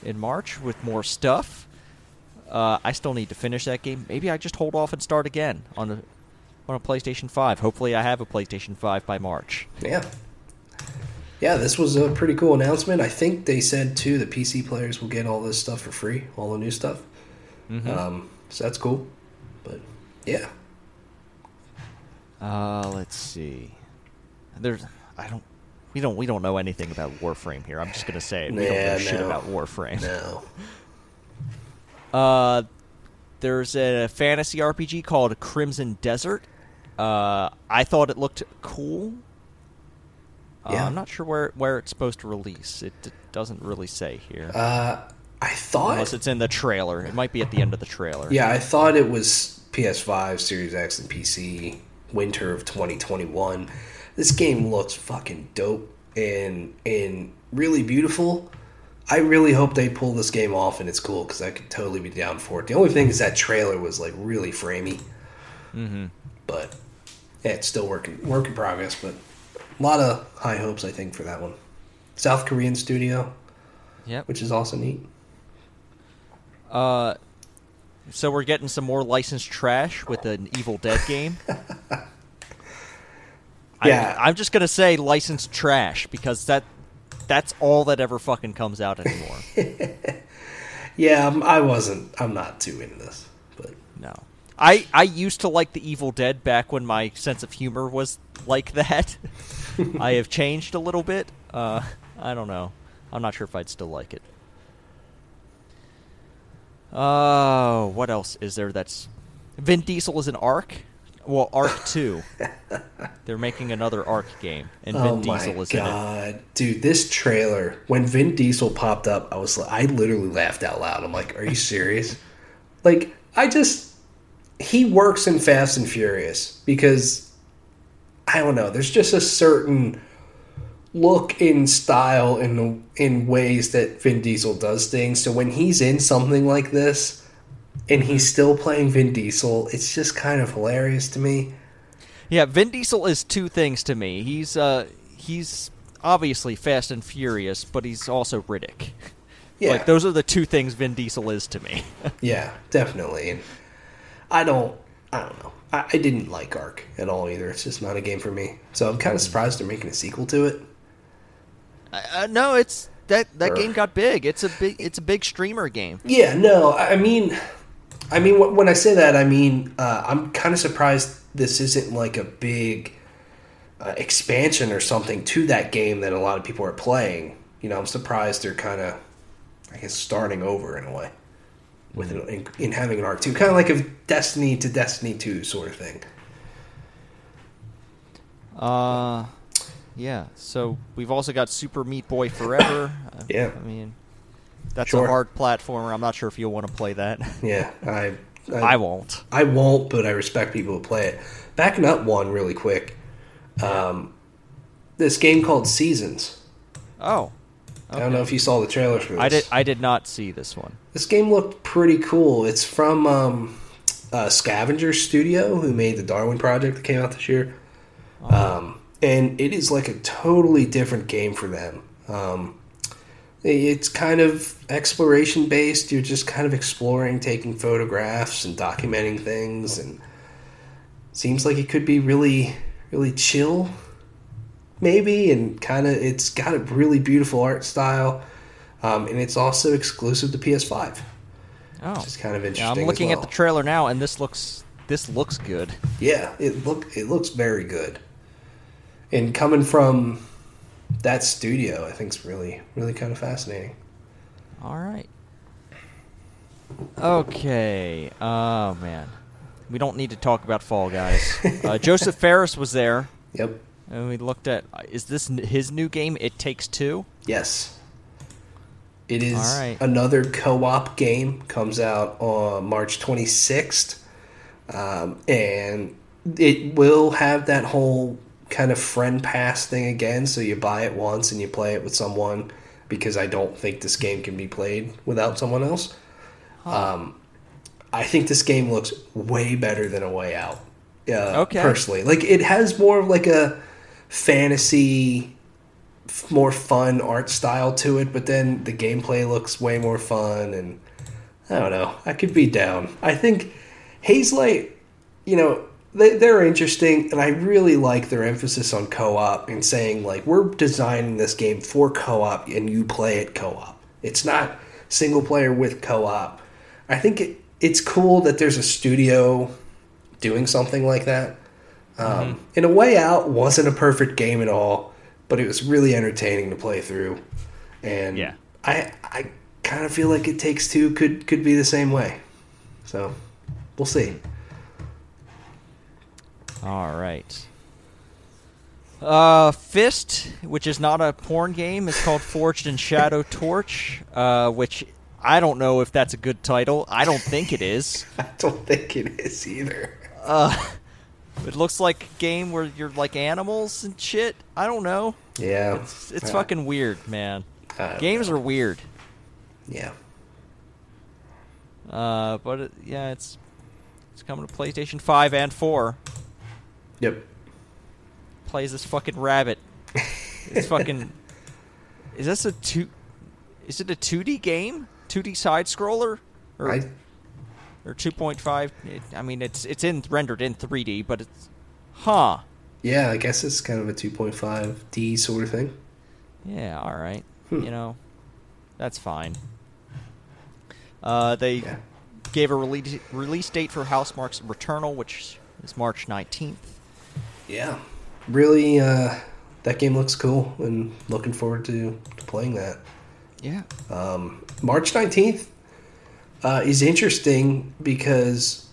in March with more stuff. Uh, I still need to finish that game. Maybe I just hold off and start again on a on a PlayStation 5. Hopefully, I have a PlayStation 5 by March. Yeah. Yeah, this was a pretty cool announcement. I think they said too the PC players will get all this stuff for free, all the new stuff. Mhm. Um, so that's cool. But yeah, Uh, let's see. There's I don't we don't we don't know anything about Warframe here. I'm just gonna say it. We don't Yeah, know shit about Warframe. no. *laughs* Uh, there's a fantasy RPG called Crimson Desert. Uh, I thought it looked cool. Uh, Yeah. I'm not sure where where it's supposed to release. It, doesn't really say here. Uh, I thought. Unless it's in the trailer. It might be at the end of the trailer. Yeah, I thought it was PS5, Series X, and PC winter of 2021. This game looks fucking dope and and really beautiful. I really hope they pull this game off and it's cool because I could totally be down for it. The only thing is that trailer was like really framey, Mm-hmm. but yeah, it's still working work in progress. But a lot of high hopes I think for that one. South Korean studio, yeah, which is also neat. Uh, so we're getting some more licensed trash with an Evil Dead game. *laughs* Yeah. I, I'm just gonna say licensed trash because that that's all that ever fucking comes out anymore. *laughs* Yeah, I'm, I wasn't. I'm not too into this, but no, I I used to like the Evil Dead back when my sense of humor was like that. *laughs* I have changed a little bit. Uh, I don't know. I'm not sure if I'd still like it. Oh, what else is there that's Vin Diesel is an Ark? Well, Ark *laughs* 2. They're making another Ark game and Vin oh Diesel my is in it. god, dude! This trailer when Vin Diesel popped up, I was I literally laughed out loud. I'm like, "Are you serious?" *laughs* like, I just he works in Fast and Furious because I don't know. There's just a certain look in style in the, in ways that Vin Diesel does things. So when he's in something like this and he's still playing Vin Diesel, it's just kind of hilarious to me. Yeah, Vin Diesel is two things to me. He's uh he's obviously Fast and Furious, but he's also Riddick. Yeah. Like those are the two things Vin Diesel is to me. *laughs* Yeah, definitely. And I don't, I don't know. I, I didn't like Ark at all either. It's just not a game for me. So I'm kind of surprised they're making a sequel to it. uh, no, it's that that Or- game got big. It's a big it's a big streamer game. Yeah, no, I mean, I mean when I say that, I mean uh, I'm kind of surprised this isn't like a big uh, expansion or something to that game that a lot of people are playing. You know, I'm surprised they're kind of, I guess, starting over in a way. with an, in, in having an Ark too, kind of like a Destiny to Destiny two sort of thing. Uh, yeah. So we've also got Super Meat Boy Forever. *coughs* Uh, Yeah. I mean, that's Sure. a hard platformer. I'm not sure if you'll want to play that. *laughs* Yeah, I I won't. I won't, but I respect people who play it. Backing up one really quick. Um, this game called Seasons. Oh. I don't know if you saw the trailer for this. I did. I did not see this one. This game looked pretty cool. It's from um, uh, Scavenger Studio, who made the Darwin Project that came out this year. Um, and it is like a totally different game for them. Um, it's kind of exploration based. You're just kind of exploring, taking photographs and documenting things, and seems like it could be really, really chill, maybe. And kind of, it's got a really beautiful art style, um, and it's also exclusive to PS5. Oh. Which is kind of interesting. Yeah, I'm looking well. at the trailer now, and this looks this looks good. Yeah, it look it looks very good. And coming from that studio, I think is really really kind of fascinating. All right. Okay. Oh man, we don't need to talk about Fall Guys. *laughs* Uh, Josef Fares was there, Yep. and we looked at. Is this his new game? It Takes Two. Yes. It is right. another co-op game. Comes out on March 26th, um, and it will have that whole kind of friend pass thing again. So you buy it once and you play it with someone. Because I don't think this game can be played without someone else. Um, I think this game looks way better than A Way Out. Uh, Okay. Personally, like it has more of like a fantasy, f- more fun art style to it, but then the gameplay looks way more fun, and I don't know. I could be down. I think Hazelight, you know, they, they're interesting, and I really like their emphasis on co-op and saying like we're designing this game for co-op, and you play it co-op. It's not single player with co-op. I think it, it's cool that there's a studio doing something like that. Um, In a way out wasn't a perfect game at all, but it was really entertaining to play through. And Yeah. I I kind of feel like it takes two could could be the same way. So we'll see. All right. Uh, Fist, which is not a porn game, is called Forged in Shadow Torch, uh, which I don't know if that's a good title. I don't think it is. *laughs* I don't think it is either. Uh, it looks like a game where you're like animals and shit. I don't know. Yeah, It's, it's Uh, fucking weird, man. Games know. are weird. Yeah, Uh, but it, yeah, it's it's coming to PlayStation 5 and 4. Yep. Plays this fucking rabbit. It's fucking. *laughs* Is this a two? Is it a 2D game? 2D side scroller? Or I or 2.5? I mean, it's it's in rendered in 3D, but it's huh. yeah, I guess it's kind of a 2.5D sort of thing. Yeah, all right. Hmm. You know, that's fine. Uh, they Yeah. gave a release release date for Housemarque's Returnal, which is March 19th. Yeah, really. Uh, that game looks cool, and looking forward to, to playing that. Yeah. Um, March 19th uh, is interesting because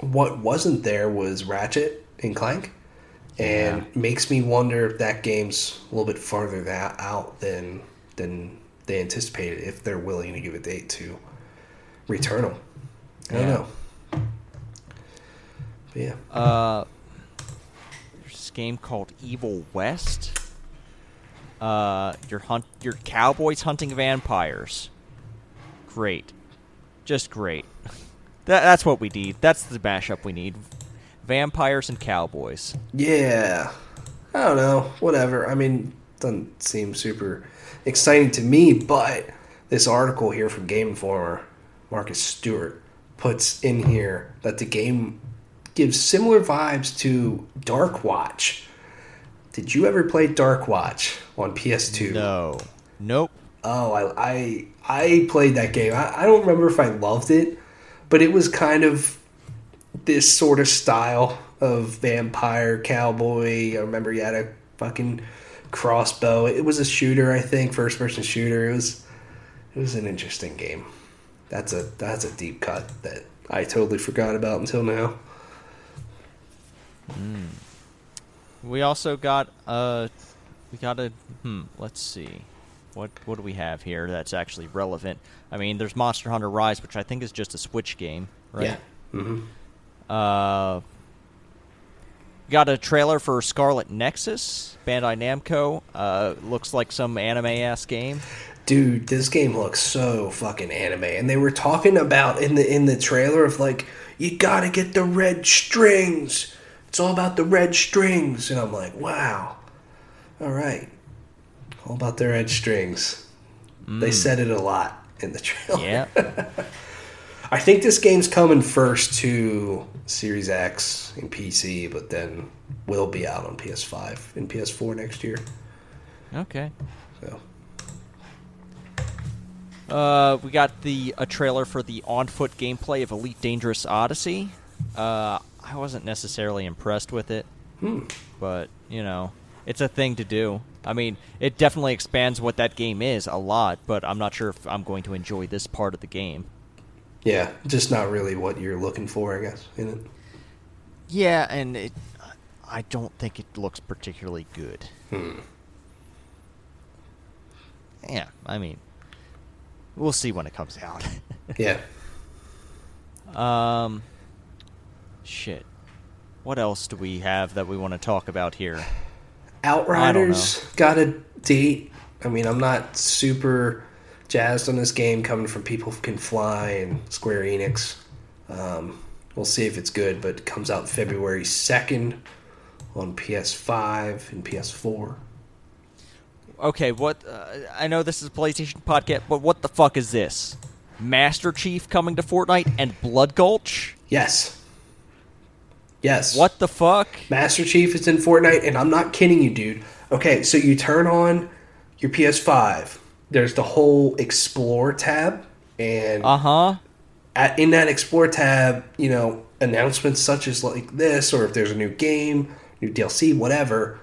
what wasn't there was Ratchet and Clank, and Yeah. makes me wonder if that game's a little bit farther that out than than they anticipated. If they're willing to give a date to Returnal, I don't Yeah. know. But yeah, Uh, there's this game called Evil West. Uh, you're hunt, you're cowboys hunting vampires. Great, just great. *laughs* That, that's what we need. That's the mashup we need. Vampires and cowboys. yeah. I don't know. Whatever. I mean, doesn't seem super exciting to me, but this article here from Game Informer, Marcus Stewart, puts in here that the game gives similar vibes to Dark Watch. Did you ever play Dark Watch on PS2? No. Nope. Oh, I I, I played that game. I, I don't remember if I loved it, but it was kind of this sort of style of vampire cowboy. I remember you had a fucking crossbow. It was a shooter, I think, first person shooter. It was it was an interesting game. That's a that's a deep cut that I totally forgot about until now. We also got a. we got a hmm, let's see. What what do we have here that's actually relevant? I mean, there's Monster Hunter Rise, which I think is just a Switch game, right? Yeah. hmm Uh got a trailer for Scarlet Nexus, Bandai Namco. Uh looks like some anime ass game. Dude, this game looks so fucking anime. And they were talking about in the in the trailer of like, you gotta get the red strings. It's all about the red strings. And I'm like, wow. All right. All about the red strings. They said it a lot in the trailer. Yeah. *laughs* I think this game's coming first to Series X and PC, but then will be out on PS5 and PS4 next year. okay. So Uh, we got the a trailer for the on-foot gameplay of Elite Dangerous Odyssey. Uh, I wasn't necessarily impressed with it, but you know, it's a thing to do. I mean, it definitely expands what that game is a lot, but I'm not sure if I'm going to enjoy this part of the game. yeah, just not really what you're looking for, I guess, in it. Yeah, and it, I don't think it looks particularly good. Hmm. Yeah, I mean, we'll see when it comes out. *laughs* Yeah. Um, shit. What else do we have that we want to talk about here? Outriders got a date. I mean, I'm not super jazzed on this game coming from people who can fly and Square Enix. Um, we'll see if it's good, but it comes out February 2nd on PS5 and PS4. Okay, what? Uh, I know this is a PlayStation podcast, but what the fuck is this? Master Chief coming to Fortnite and Blood Gulch? Yes. Yes. What the fuck? Master Chief is in Fortnite, and I'm not kidding you, dude. Okay, so you turn on your PS5. There's the whole Explore tab, and Uh huh. at, in that Explore tab, you know, announcements such as like this, or if there's a new game, new DLC, whatever,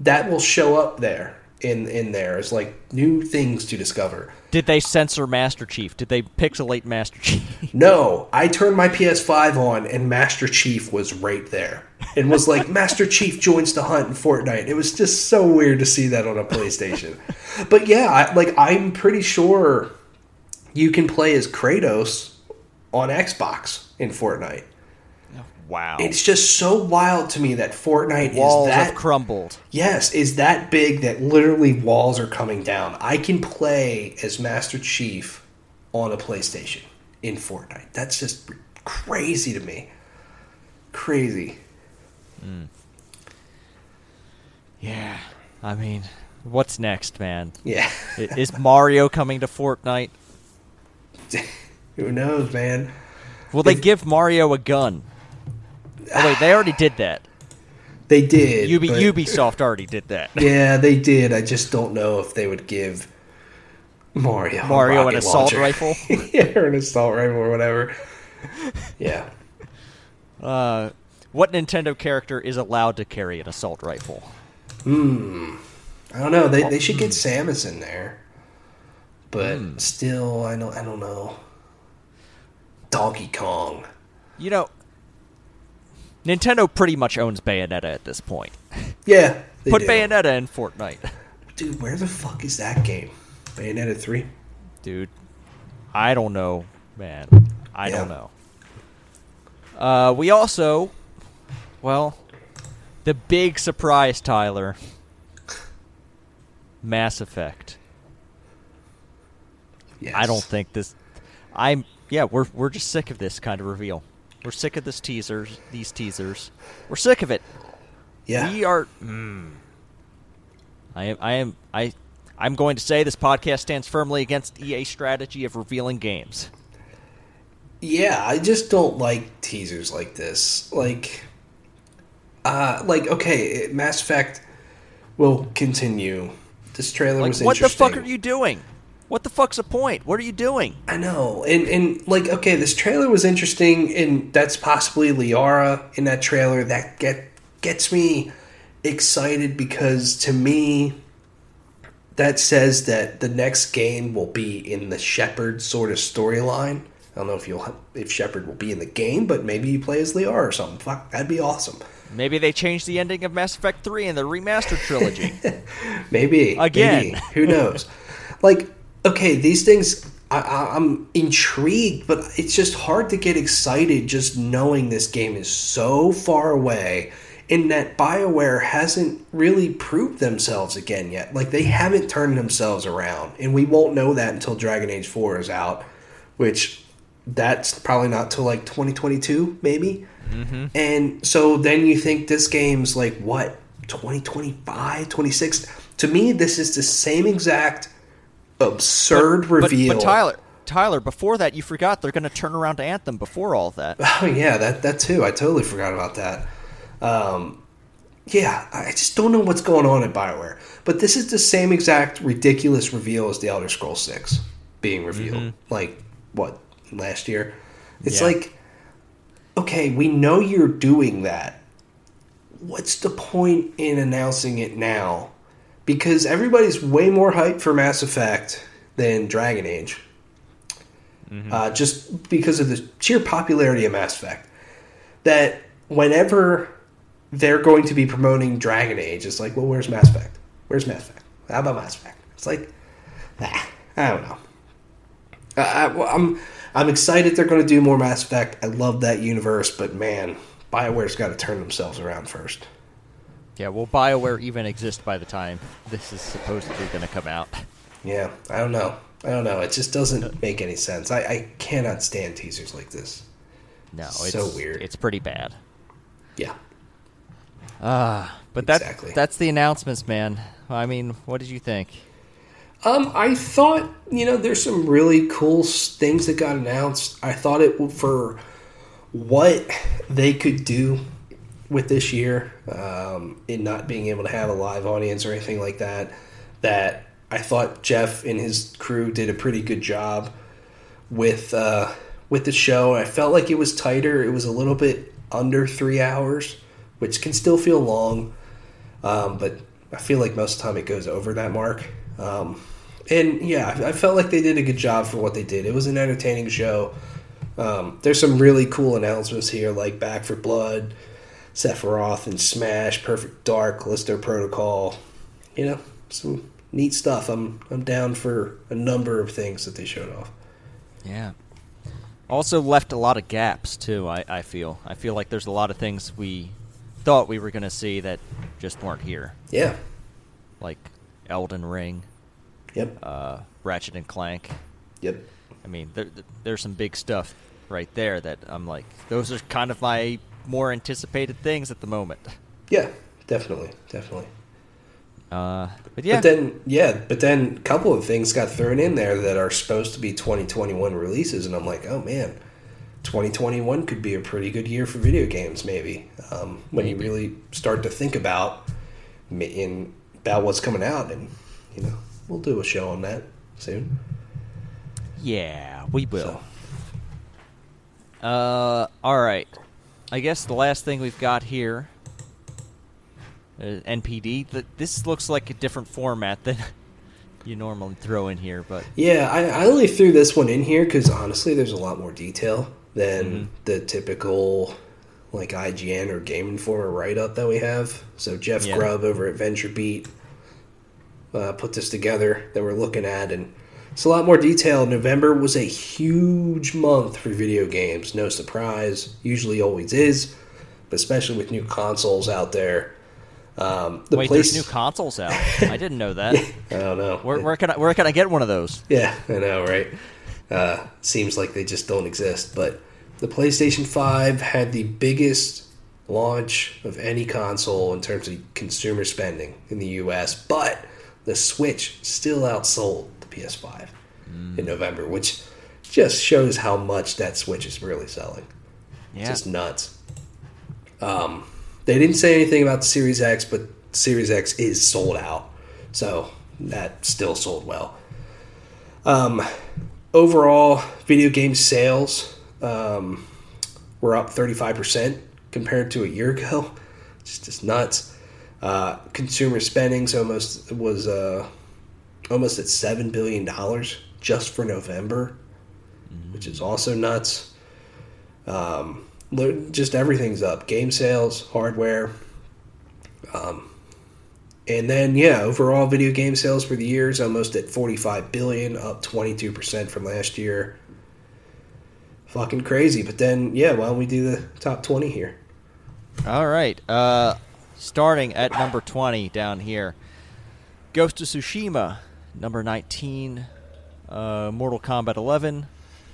that will show up there in in there as like new things to discover. Did they censor Master Chief? Did they pixelate Master Chief? *laughs* No, I turned my PS5 on and Master Chief was right there. And was like, Master Chief joins the hunt in Fortnite. It was just so weird to see that on a PlayStation. *laughs* but yeah, I, like I'm pretty sure you can play as Kratos on Xbox in Fortnite. Wow. It's just so wild to me that Fortnite Walls is that have crumbled. yes, is that big that literally walls are coming down. I can play as Master Chief on a PlayStation in Fortnite. That's just crazy to me. Crazy. Hmm. Yeah. I mean, what's next, man? Yeah. Is Mario coming to Fortnite? *laughs* Who knows, man? Will they give Mario a gun? Oh wait, they already did that. They did. But- Ubisoft already did that. *laughs* Yeah, they did. I just don't know if they would give Mario Mario an assault launcher. rifle? *laughs* yeah, or an assault rifle or whatever. Yeah. Uh, what Nintendo character is allowed to carry an assault rifle? Hmm. I don't know. They they should get Samus in there, but Hmm. still, I don't I don't know. Donkey Kong. You know, Nintendo pretty much owns Bayonetta at this point. *laughs* Yeah. Put do. Bayonetta in Fortnite. *laughs* Dude, where the fuck is that game? Bayonetta three. Dude, I don't know, man. I don't know. Uh, we also, well, the big surprise, Tyler. Mass Effect. Yes. I don't think this. I'm yeah. We're we're just sick of this kind of reveal. We're sick of this teasers. These teasers. We're sick of it. Yeah. We are. Mm, I am. I am. I. I'm going to say this podcast stands firmly against EA strategy of revealing games. Yeah, I just don't like teasers like this. Like, uh, like okay, Mass Effect will continue. This trailer Like, was what the fuck are you doing? What the fuck's the point? What are you doing? I know, and and like okay, this trailer was interesting, and that's possibly Liara in that trailer. That get gets me excited because to me, that says that the next game will be in the Shepard sort of storyline. I don't know if you'll if Shepard will be in the game, but maybe you play as Liara or something. Fuck, that'd be awesome. Maybe they changed the ending of Mass Effect 3 in the remastered trilogy. *laughs* maybe again. Maybe. Who knows? *laughs* like, okay, these things. I, I'm intrigued, but it's just hard to get excited just knowing this game is so far away in that BioWare hasn't really proved themselves again yet. Like they haven't turned themselves around, and we won't know that until Dragon Age 4 is out, which that's probably not till like 2022 maybe. Mm-hmm. And so then you think this game's like what 2025, 26. To me, this is the same exact absurd but, reveal. But, but Tyler, Tyler, before that, you forgot they're going to turn around to Anthem before all that. *laughs* Oh yeah, that that too. I totally forgot about that. Um, yeah, I just don't know what's going on at Bioware. But this is the same exact ridiculous reveal as the Elder Scrolls Six being revealed. Mm-hmm. Like what last year? It's yeah. like, okay, we know you're doing that. What's the point in announcing it now? Because everybody's way more hyped for Mass Effect than Dragon Age. Mm-hmm. Uh, just because of the sheer popularity of Mass Effect. That whenever they're going to be promoting Dragon Age. It's like, well, where's Mass Effect? Where's Mass Effect? How about Mass Effect? It's like, ah, I don't know. I, am I'm, I'm excited they're going to do more Mass Effect. I love that universe, but man, Bioware's got to turn themselves around first. Yeah, will Bioware even exist by the time this is supposedly going to come out? Yeah, I don't know. I don't know. It just doesn't make any sense. I, I cannot stand teasers like this. No, it's so weird. It's pretty bad. Yeah. Ah, uh, but exactly. that's the announcements, man. I mean, what did you think? Um, I thought you know there's some really cool things that got announced. I thought it for what they could do with this year, um, in not being able to have a live audience or anything like that. That I thought Jeff and his crew did a pretty good job with uh, with the show. I felt like it was tighter. It was a little bit under three hours which can still feel long, um, but I feel like most of the time it goes over that mark. Um, and yeah, I felt like they did a good job for what they did. It was an entertaining show. Um, there's some really cool announcements here, like Back 4 Blood, Sephiroth, and Smash, Perfect Dark, Callisto Protocol. You know, some neat stuff. I'm I'm down for a number of things that they showed off. Yeah. Also left a lot of gaps too. I, I feel I feel like there's a lot of things we thought we were going to see that just weren't here. Yeah. Like Elden Ring. Yep. Uh, Ratchet and Clank. Yep. I mean, there, there's some big stuff right there that I'm like, those are kind of my more anticipated things at the moment. Yeah, definitely, definitely. Uh, but yeah. But then, yeah, but then a couple of things got thrown in there that are supposed to be 2021 releases, and I'm like, oh man, 2021 could be a pretty good year for video games, maybe um, when maybe. you really start to think about in about what's coming out, and you know we'll do a show on that soon. Yeah, we will. So. Uh, all right. I guess the last thing we've got here, uh, NPD. This looks like a different format than *laughs* you normally throw in here, but yeah, I, I only threw this one in here because honestly, there's a lot more detail than mm-hmm. the typical like IGN or Game Informer write up that we have. So Jeff yeah. Grubb over at VentureBeat uh, put this together that we're looking at, and it's a lot more detail. November was a huge month for video games. No surprise, usually always is, but especially with new consoles out there. Um, the Wait, place... there's new consoles out. *laughs* I didn't know that. I don't know. Where, where, can I where can I get one of those? Yeah, I know, right? Uh, seems like they just don't exist, but the PlayStation 5 had the biggest launch of any console in terms of consumer spending in the US, but the Switch still outsold PS5 mm. in November, which just shows how much that Switch is really selling. Yeah. Just nuts. Um, they didn't say anything about the Series X, but Series X is sold out. So that still sold well. Um, overall, video game sales um, were up 35% compared to a year ago. *laughs* It's just nuts. Uh, consumer spending almost was uh, almost at seven billion dollars just for November, which is also nuts. Um, just everything's up: game sales, hardware, um, and then yeah, overall video game sales for the year is almost at forty-five billion, up twenty-two percent from last year. Fucking crazy. But then yeah, why don't we do the top twenty here? All right. Uh, starting at number 20 down here Ghost of Tsushima, number 19, uh, Mortal Kombat 11,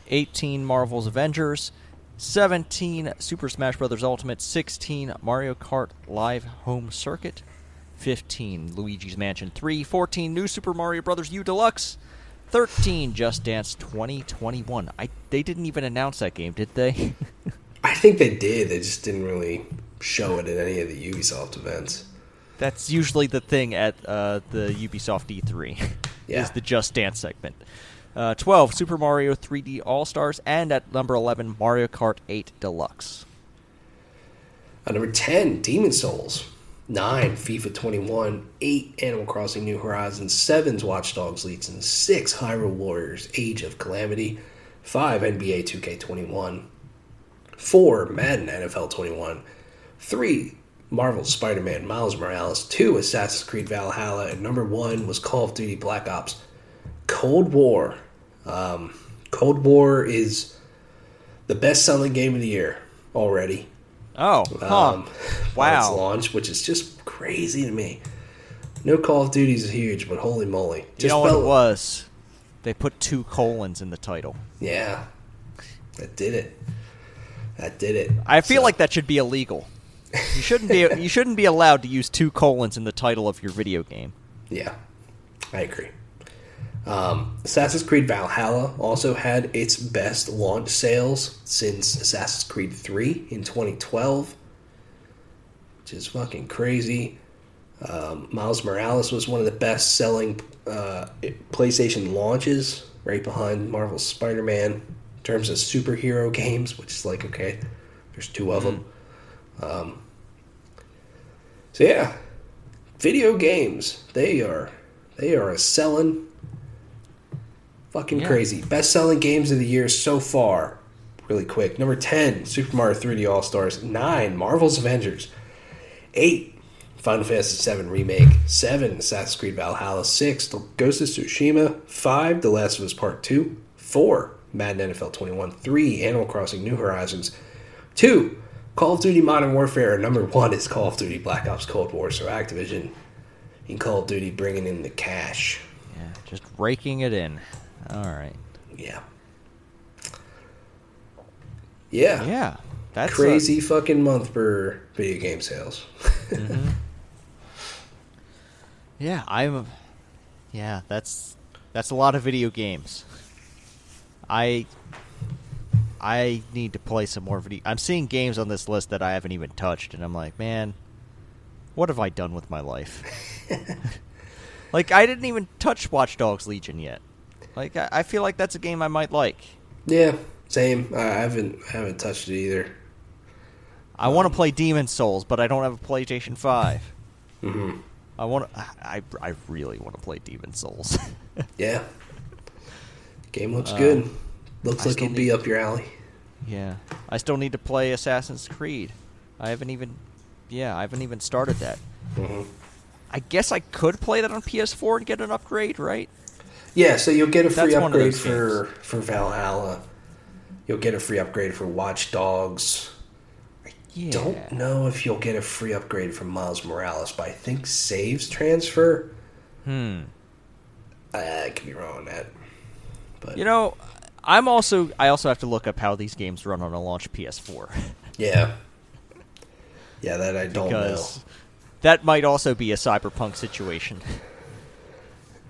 18, Marvel's Avengers, 17, Super Smash Bros. Ultimate, 16, Mario Kart Live Home Circuit, 15, Luigi's Mansion 3, 14, New Super Mario Bros. U Deluxe, 13, Just Dance 2021. I they didn't even announce that game, did they? *laughs* I think they did. They just didn't really show it at any of the Ubisoft events. That's usually the thing at uh, the Ubisoft E3. *laughs* Yeah. is the Just Dance segment. Uh, 12, Super Mario 3D All Stars, and at number 11, Mario Kart 8 Deluxe. Uh, number 10, Demon Souls. 9, FIFA 21. 8, Animal Crossing New Horizons. 7, Watch Dogs Legion. 6, Hyrule Warriors Age of Calamity. 5, NBA 2K21. 4, Madden NFL 21. 3, Marvel Spider Man Miles Morales. 2, Assassin's Creed Valhalla. And number 1 was Call of Duty Black Ops Cold War. Um, Cold War is the best selling game of the year already. Oh, huh. *laughs* Um, by its Wow. launch, which is just crazy to me. No Call of Duty is huge, but holy moly! you know what it was? They put two colons in the title. Yeah, that did it. That did it. I feel So, like that should be illegal. You shouldn't be you shouldn't be allowed to use two colons in the title of your video game. Yeah, I agree. Um, Assassin's Creed Valhalla also had its best launch sales since Assassin's Creed 3 in 2012, which is fucking crazy. Um, Miles Morales was one of the best selling uh, PlayStation launches, right behind Marvel's Spider Man, in terms of superhero *laughs* games, which is like, okay, there's two of them. Um, so, yeah, video games, they are. They are a selling fucking Yeah. crazy. Best selling games of the year so far. Really quick. Number 10, Super Mario 3D All Stars. 9, Marvel's Avengers. 8, Final Fantasy VII Remake. 7, Assassin's Creed Valhalla. 6, The Ghost of Tsushima. 5, The Last of Us Part 2. 4, Madden NFL 21. 3, Animal Crossing New Horizons. 2, Call of Duty Modern Warfare. Number 1 is Call of Duty Black Ops Cold War. So Activision in Call of Duty bringing in the cash. Yeah, just raking it in. All right. Yeah. Yeah. Yeah, that's a- Crazy fucking month for video game sales. Mm-hmm. *laughs* yeah, I'm. Yeah, that's that's a lot of video games. I I need to play some more video. I'm seeing games on this list that I haven't even touched, and I'm like, man, what have I done with my life? *laughs* like, I didn't even touch Watch Dogs Legion yet. Like, I, I feel like that's a game I might like. yeah, same. I haven't I haven't touched it either. I want to play Demon Souls, but I don't have a PlayStation Five. hmm I want. to I I really want to play Demon Souls. *laughs* Yeah. Game looks Uh, good. Looks I like it'd be up your alley. yeah, I still need to play Assassin's Creed. I haven't even. Yeah, I haven't even started that. hmm I guess I could play that on PS4 and get an upgrade, right? Yeah, so you'll get a free That's upgrade for for Valhalla. You'll get a free upgrade for Watch Dogs. Yeah. Don't know if you'll get a free upgrade from Miles Morales, but I think saves transfer. Hmm. I could be wrong on that. But You know, I'm also. I also have to look up how these games run on a launch PS4 *laughs* yeah, yeah, that I don't because know. that might also be a cyberpunk situation.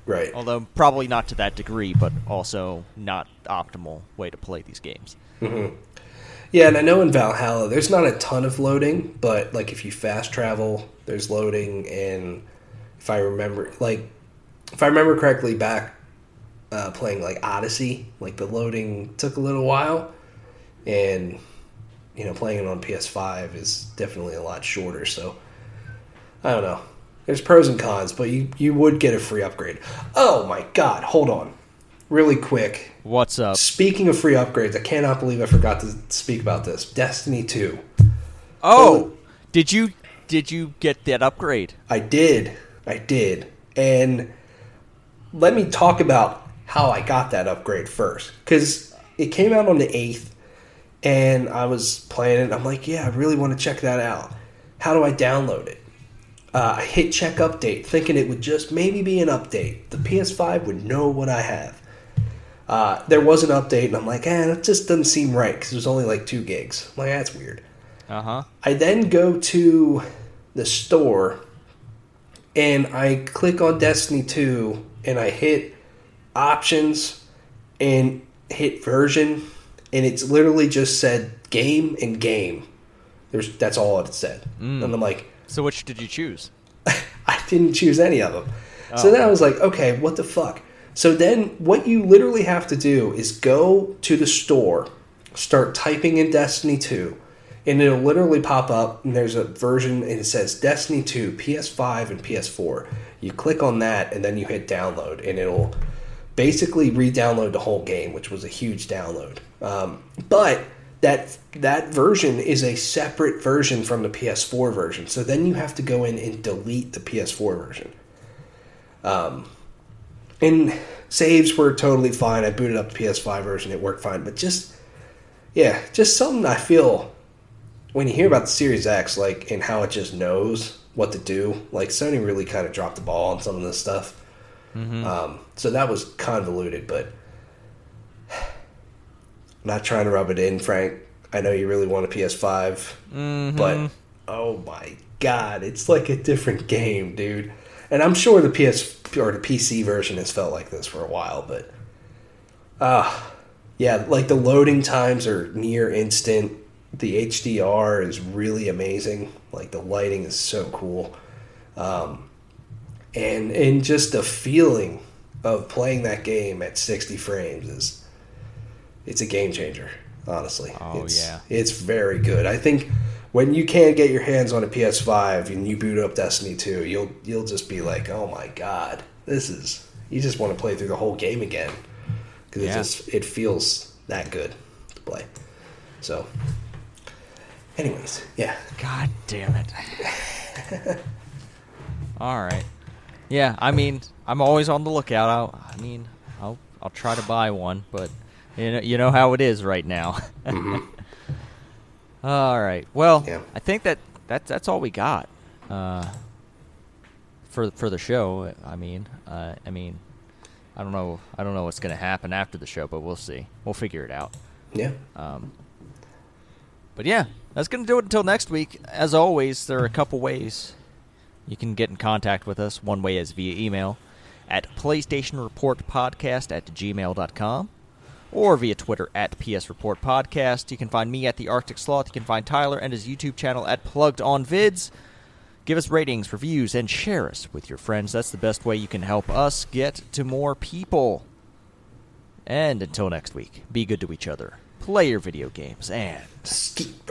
Right. Although probably not to that degree, but also not optimal way to play these games. Mm-hmm. Yeah, and I know in Valhalla there's not a ton of loading, but like if you fast travel, there's loading, and if I remember, like if I remember correctly, back uh, playing like Odyssey, like the loading took a little while, and you know playing it on PS5 is definitely a lot shorter. So I don't know. There's pros and cons, but you you would get a free upgrade. Oh my god, hold on. Really quick. What's up? Speaking of free upgrades, I cannot believe I forgot to speak about this. Destiny 2. Oh, did you did you get that upgrade? I did. I did. And let me talk about how I got that upgrade first. Because it came out on the 8th, and I was playing it. I'm like, yeah, I really want to check that out. How do I download it? Uh, I hit check update, thinking it would just maybe be an update. The PS5 would know what I have. Uh, there was an update, and I'm like, eh, it just doesn't seem right because it was only like two gigs. I'm like, that's weird. Uh huh. I then go to the store and I click on Destiny 2 and I hit options and hit version and it's literally just said game and game. There's that's all it said. Mm. And I'm like, So which did you choose? *laughs* I didn't choose any of them. So oh. then I was like, okay, what the fuck? So then what you literally have to do is go to the store, start typing in Destiny 2, and it'll literally pop up and there's a version and it says Destiny 2, PS5 and PS4. You click on that and then you hit download and it'll basically re-download the whole game, which was a huge download. Um, but that that version is a separate version from the PS4 version. So then you have to go in and delete the PS4 version. Um, and saves were totally fine. I booted up the PS5 version; it worked fine. But just yeah, just something I feel when you hear about the Series X, like and how it just knows what to do. Like Sony really kind of dropped the ball on some of this stuff. Um, so that was convoluted, but I'm not trying to rub it in, Frank. I know you really want a PS5, but oh my god, it's like a different game, dude. And I'm sure the PS or the PC version has felt like this for a while, but ah, yeah, like the loading times are near instant. The HDR is really amazing. Like the lighting is so cool. Um, and and just the feeling of playing that game at 60 frames is it's a game changer honestly Oh, it's, yeah. it's very good i think when you can't get your hands on a ps5 and you boot up destiny 2 you'll you'll just be like oh my god this is you just want to play through the whole game again because Yeah. it just it feels that good to play so anyways yeah God damn it. *laughs* All right. Yeah, I mean, I'm always on the lookout. I'll, I mean, I'll I'll try to buy one, but you know you know how it is right now. *laughs* All right. Well, Yeah. I think that that's that's all we got uh, for for the show. I mean, uh, I mean, I don't know. I don't know what's going to happen after the show, but we'll see. We'll figure it out. yeah Um, but yeah, that's going to do it until next week. As always, there are a couple ways you can get in contact with us. One way is via email at PlayStation Report Podcast at gmail.com or via Twitter at PS Report Podcast. You can find me at the Arctic Sloth. You can find Tyler and his YouTube channel at Plugged On Vids. Give us ratings, reviews, and share us with your friends. That's the best way you can help us get to more people. And until next week, be good to each other, play your video games, and Skeet